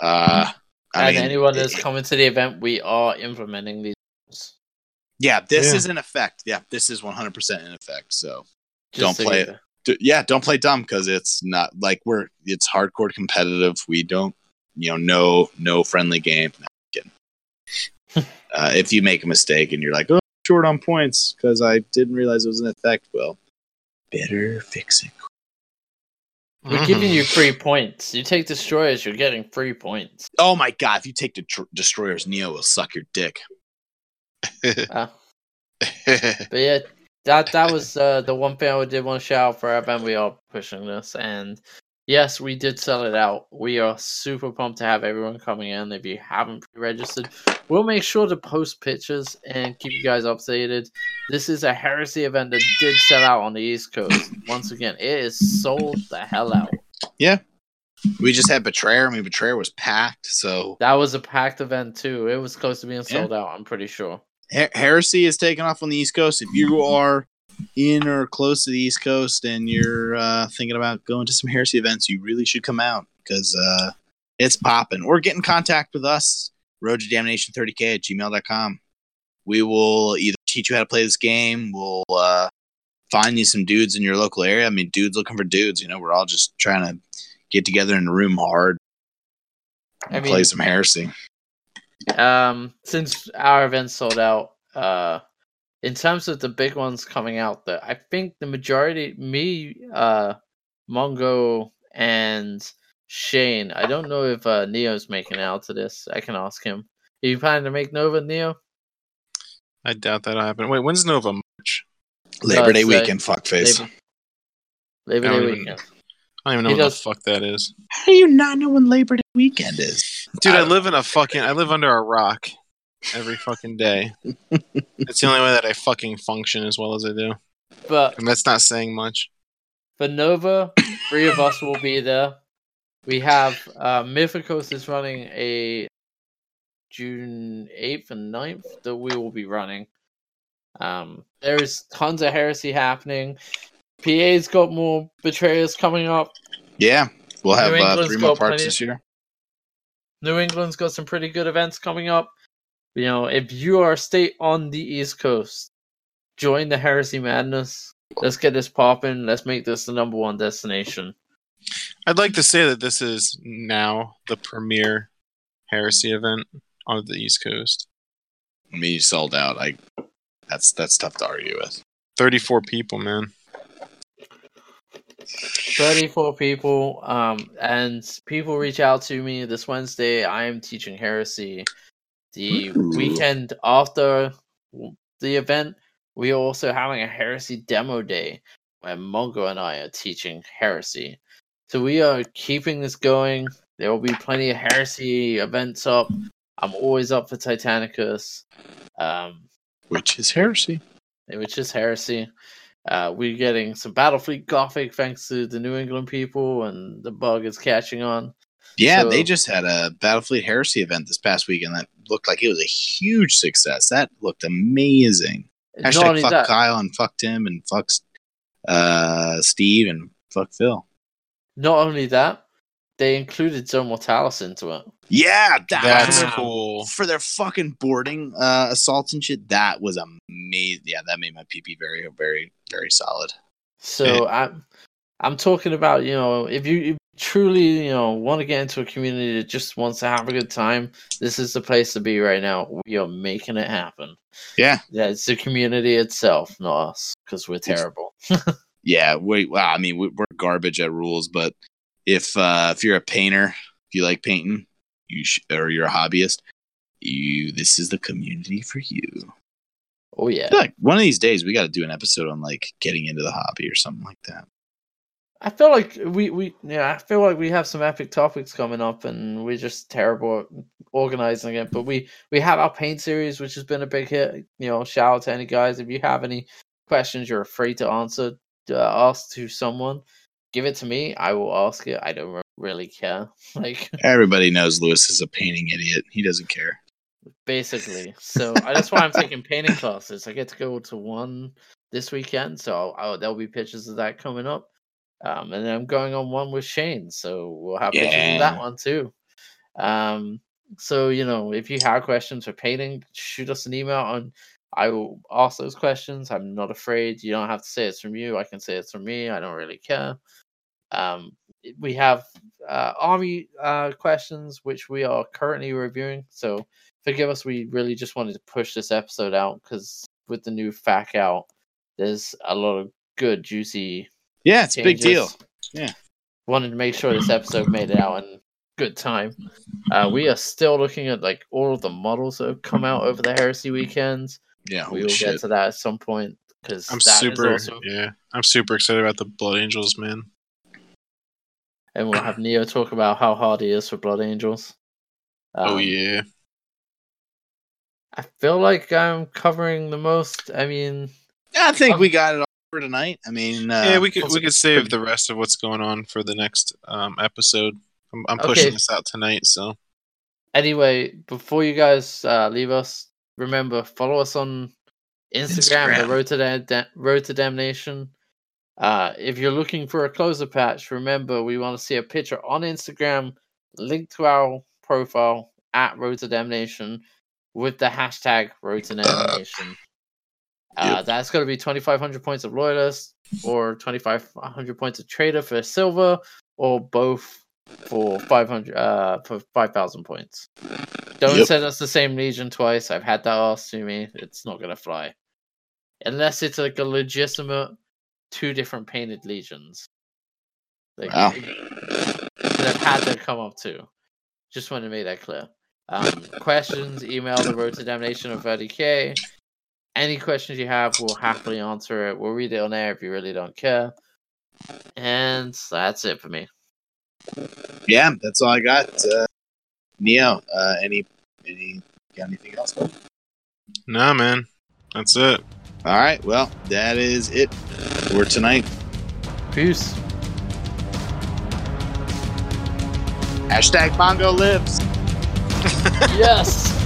Uh, I and mean, anyone that's it- coming to the event, we are implementing these. rules. yeah, this Yeah. is in effect. Yeah, this is 100 percent in effect. So Just Don't play give- d- yeah, don't play dumb because it's not like we're it's hardcore competitive. We don't, you know, no no friendly game. No, uh, if you make a mistake and you're like, oh, short on points because I didn't realize it was in effect, well, better fix it. We're giving Mhm. you free points. You take destroyers, you're getting free points. Oh my god! If you take the tr- destroyers, Neo will suck your dick. Uh, but yeah, that that was uh, the one thing I did want to shout out for our event. We are pushing this, and yes, we did sell it out. We are super pumped to have everyone coming in. If you haven't pre-registered, we'll make sure to post pictures and keep you guys updated. This is a heresy event that did sell out on the East Coast. Once again, it is sold the hell out. Yeah. We just had Betrayer. I mean, Betrayer was packed. So That was a packed event too. It was close to being sold out. I'm pretty sure. Her- Heresy is taking off on the East Coast. If you are in or close to the East Coast and you're uh, thinking about going to some Heresy events, you really should come out because uh, it's popping. Or get in contact with us, road to damnation 30k at gmail.com. We will either teach you how to play this game, we'll uh, find you some dudes in your local area. I mean, dudes looking for dudes. You know, we're all just trying to get together in a room hard I and mean, play some Heresy. um since our event sold out uh in terms of the big ones coming out that i think the majority me uh mongo and shane i don't know if uh neo's making it out to this i can ask him are you planning to make nova neo I doubt that'll happen. Wait, when's Nova March? Labor Day it's, uh, weekend, fuckface. labor, labor day don't even- weekend I don't even know He what does- the fuck that is. How do you not know when Labor Day weekend is? Dude, I don't- live in a fucking I live under a rock every fucking day. it's the only way that I fucking function as well as I do. but And that's not saying much. For Nova, three of us will be there. We have uh, Mythicos is running a June 8th and 9th that we will be running. Um, there's tons of heresy happening. PA's got more betrayers coming up. Yeah, we'll have uh, three more got parts plenty- this year. New England's got some pretty good events coming up. You know, if you are a state on the East Coast, join the Heresy Madness. Let's get this popping. Let's make this the number one destination. I'd like to say that this is now the premier heresy event on the East Coast. I mean, sold out. I that's that's tough to argue with. 34 people, man. 34 people um and people reach out to me this wednesday i am teaching heresy the Ooh. weekend after the event we are also having a heresy demo day where mongo and i are teaching heresy so we are keeping this going there will be plenty of heresy events up i'm always up for titanicus um Which is heresy. which is heresy. Uh, we're getting some Battlefleet Gothic thanks to the New England people, and the bug is catching on. Yeah, So- they just had a Battlefleet Heresy event this past weekend that looked like it was a huge success. That looked amazing. Not Hashtag fuck that, Kyle and fuck Tim and fuck uh, Steve and fuck Phil. not only that, they included Zone Mortalis into it. Yeah, that That's for, cool. for their fucking boarding uh, assaults and shit. That was amazing. Yeah, that made my PP very, very, very solid. So I'm, I'm talking about you know if you, if you truly you know want to get into a community that just wants to have a good time, this is the place to be right now. We are making it happen. Yeah. Yeah, it's the community itself, not us, because we're terrible. Yeah, we. Well, I mean, we, we're garbage at rules, but if uh, if you're a painter, if you like painting, you sh- or you're a hobbyist, you this is the community for you. Oh yeah. like one of these days we got to do an episode on like getting into the hobby or something like that. I feel like we we yeah I feel like we have some epic topics coming up and we're just terrible at organizing it. But we we have our paint series which has been a big hit. You know, shout out to any guys if you have any questions you're afraid to answer, uh, ask to someone. Give it to me. I will ask it. I don't really care. Like Everybody knows Lewis is a painting idiot. He doesn't care. basically. So that's why I'm taking painting classes. I get to go to one this weekend, so I'll, there'll be pictures of that coming up. Um, and then I'm going on one with Shane, so we'll have pictures of that one too. Um, so you know, if you have questions for painting, shoot us an email, and I will ask those questions. I'm not afraid. You don't have to say it's from you. I can say it's from me. I don't really care. Um, we have uh, army uh, questions which we are currently reviewing. So forgive us. We really just wanted to push this episode out because with the new FAC out, there's a lot of good, juicy. Yeah, it's a big deal. Yeah. Wanted to make sure this episode made it out in good time. Uh, we are still looking at like all of the models that have come out over the Heresy weekends. Yeah, we will shit. get to that at some point because I'm that is super awesome. yeah. I'm super excited about the Blood Angels, man. And we'll have Neo talk about how hard he is for Blood Angels. oh Um, yeah. I feel like I'm covering the most. I mean, I think Um, we got it all for tonight. I mean, uh, yeah, we could we could save the rest of what's going on for the next um, episode. I'm, I'm pushing Okay. this out tonight, so anyway, before you guys uh, leave us, remember follow us on Instagram, the Road to Da- Da- Road to Damnation. Uh, if you're looking for a closer patch, remember we want to see a picture on Instagram linked to our profile at Road to Damnation with the hashtag Road to Damnation. Uh, Yep. That's going to be 2,500 points of loyalist or 2,500 points of traitor for silver or both for 500 uh for 5,000 points. Don't Yep. send us the same legion twice. I've had that asked to me. It's not going to fly. Unless it's like a legitimate two different painted legions. Like, Wow. and I've had that come up too. Just want to make that clear. Um, questions, email the road to damnation of 30k. Any questions you have, we'll happily answer it. We'll read it on air if you really don't care. And that's it for me. yeah, that's all I got. Uh, Neo, uh, any, any, got anything else? No, nah, man, that's it. All right, well, that is it for tonight. Peace. Hashtag Bongo lives. yes.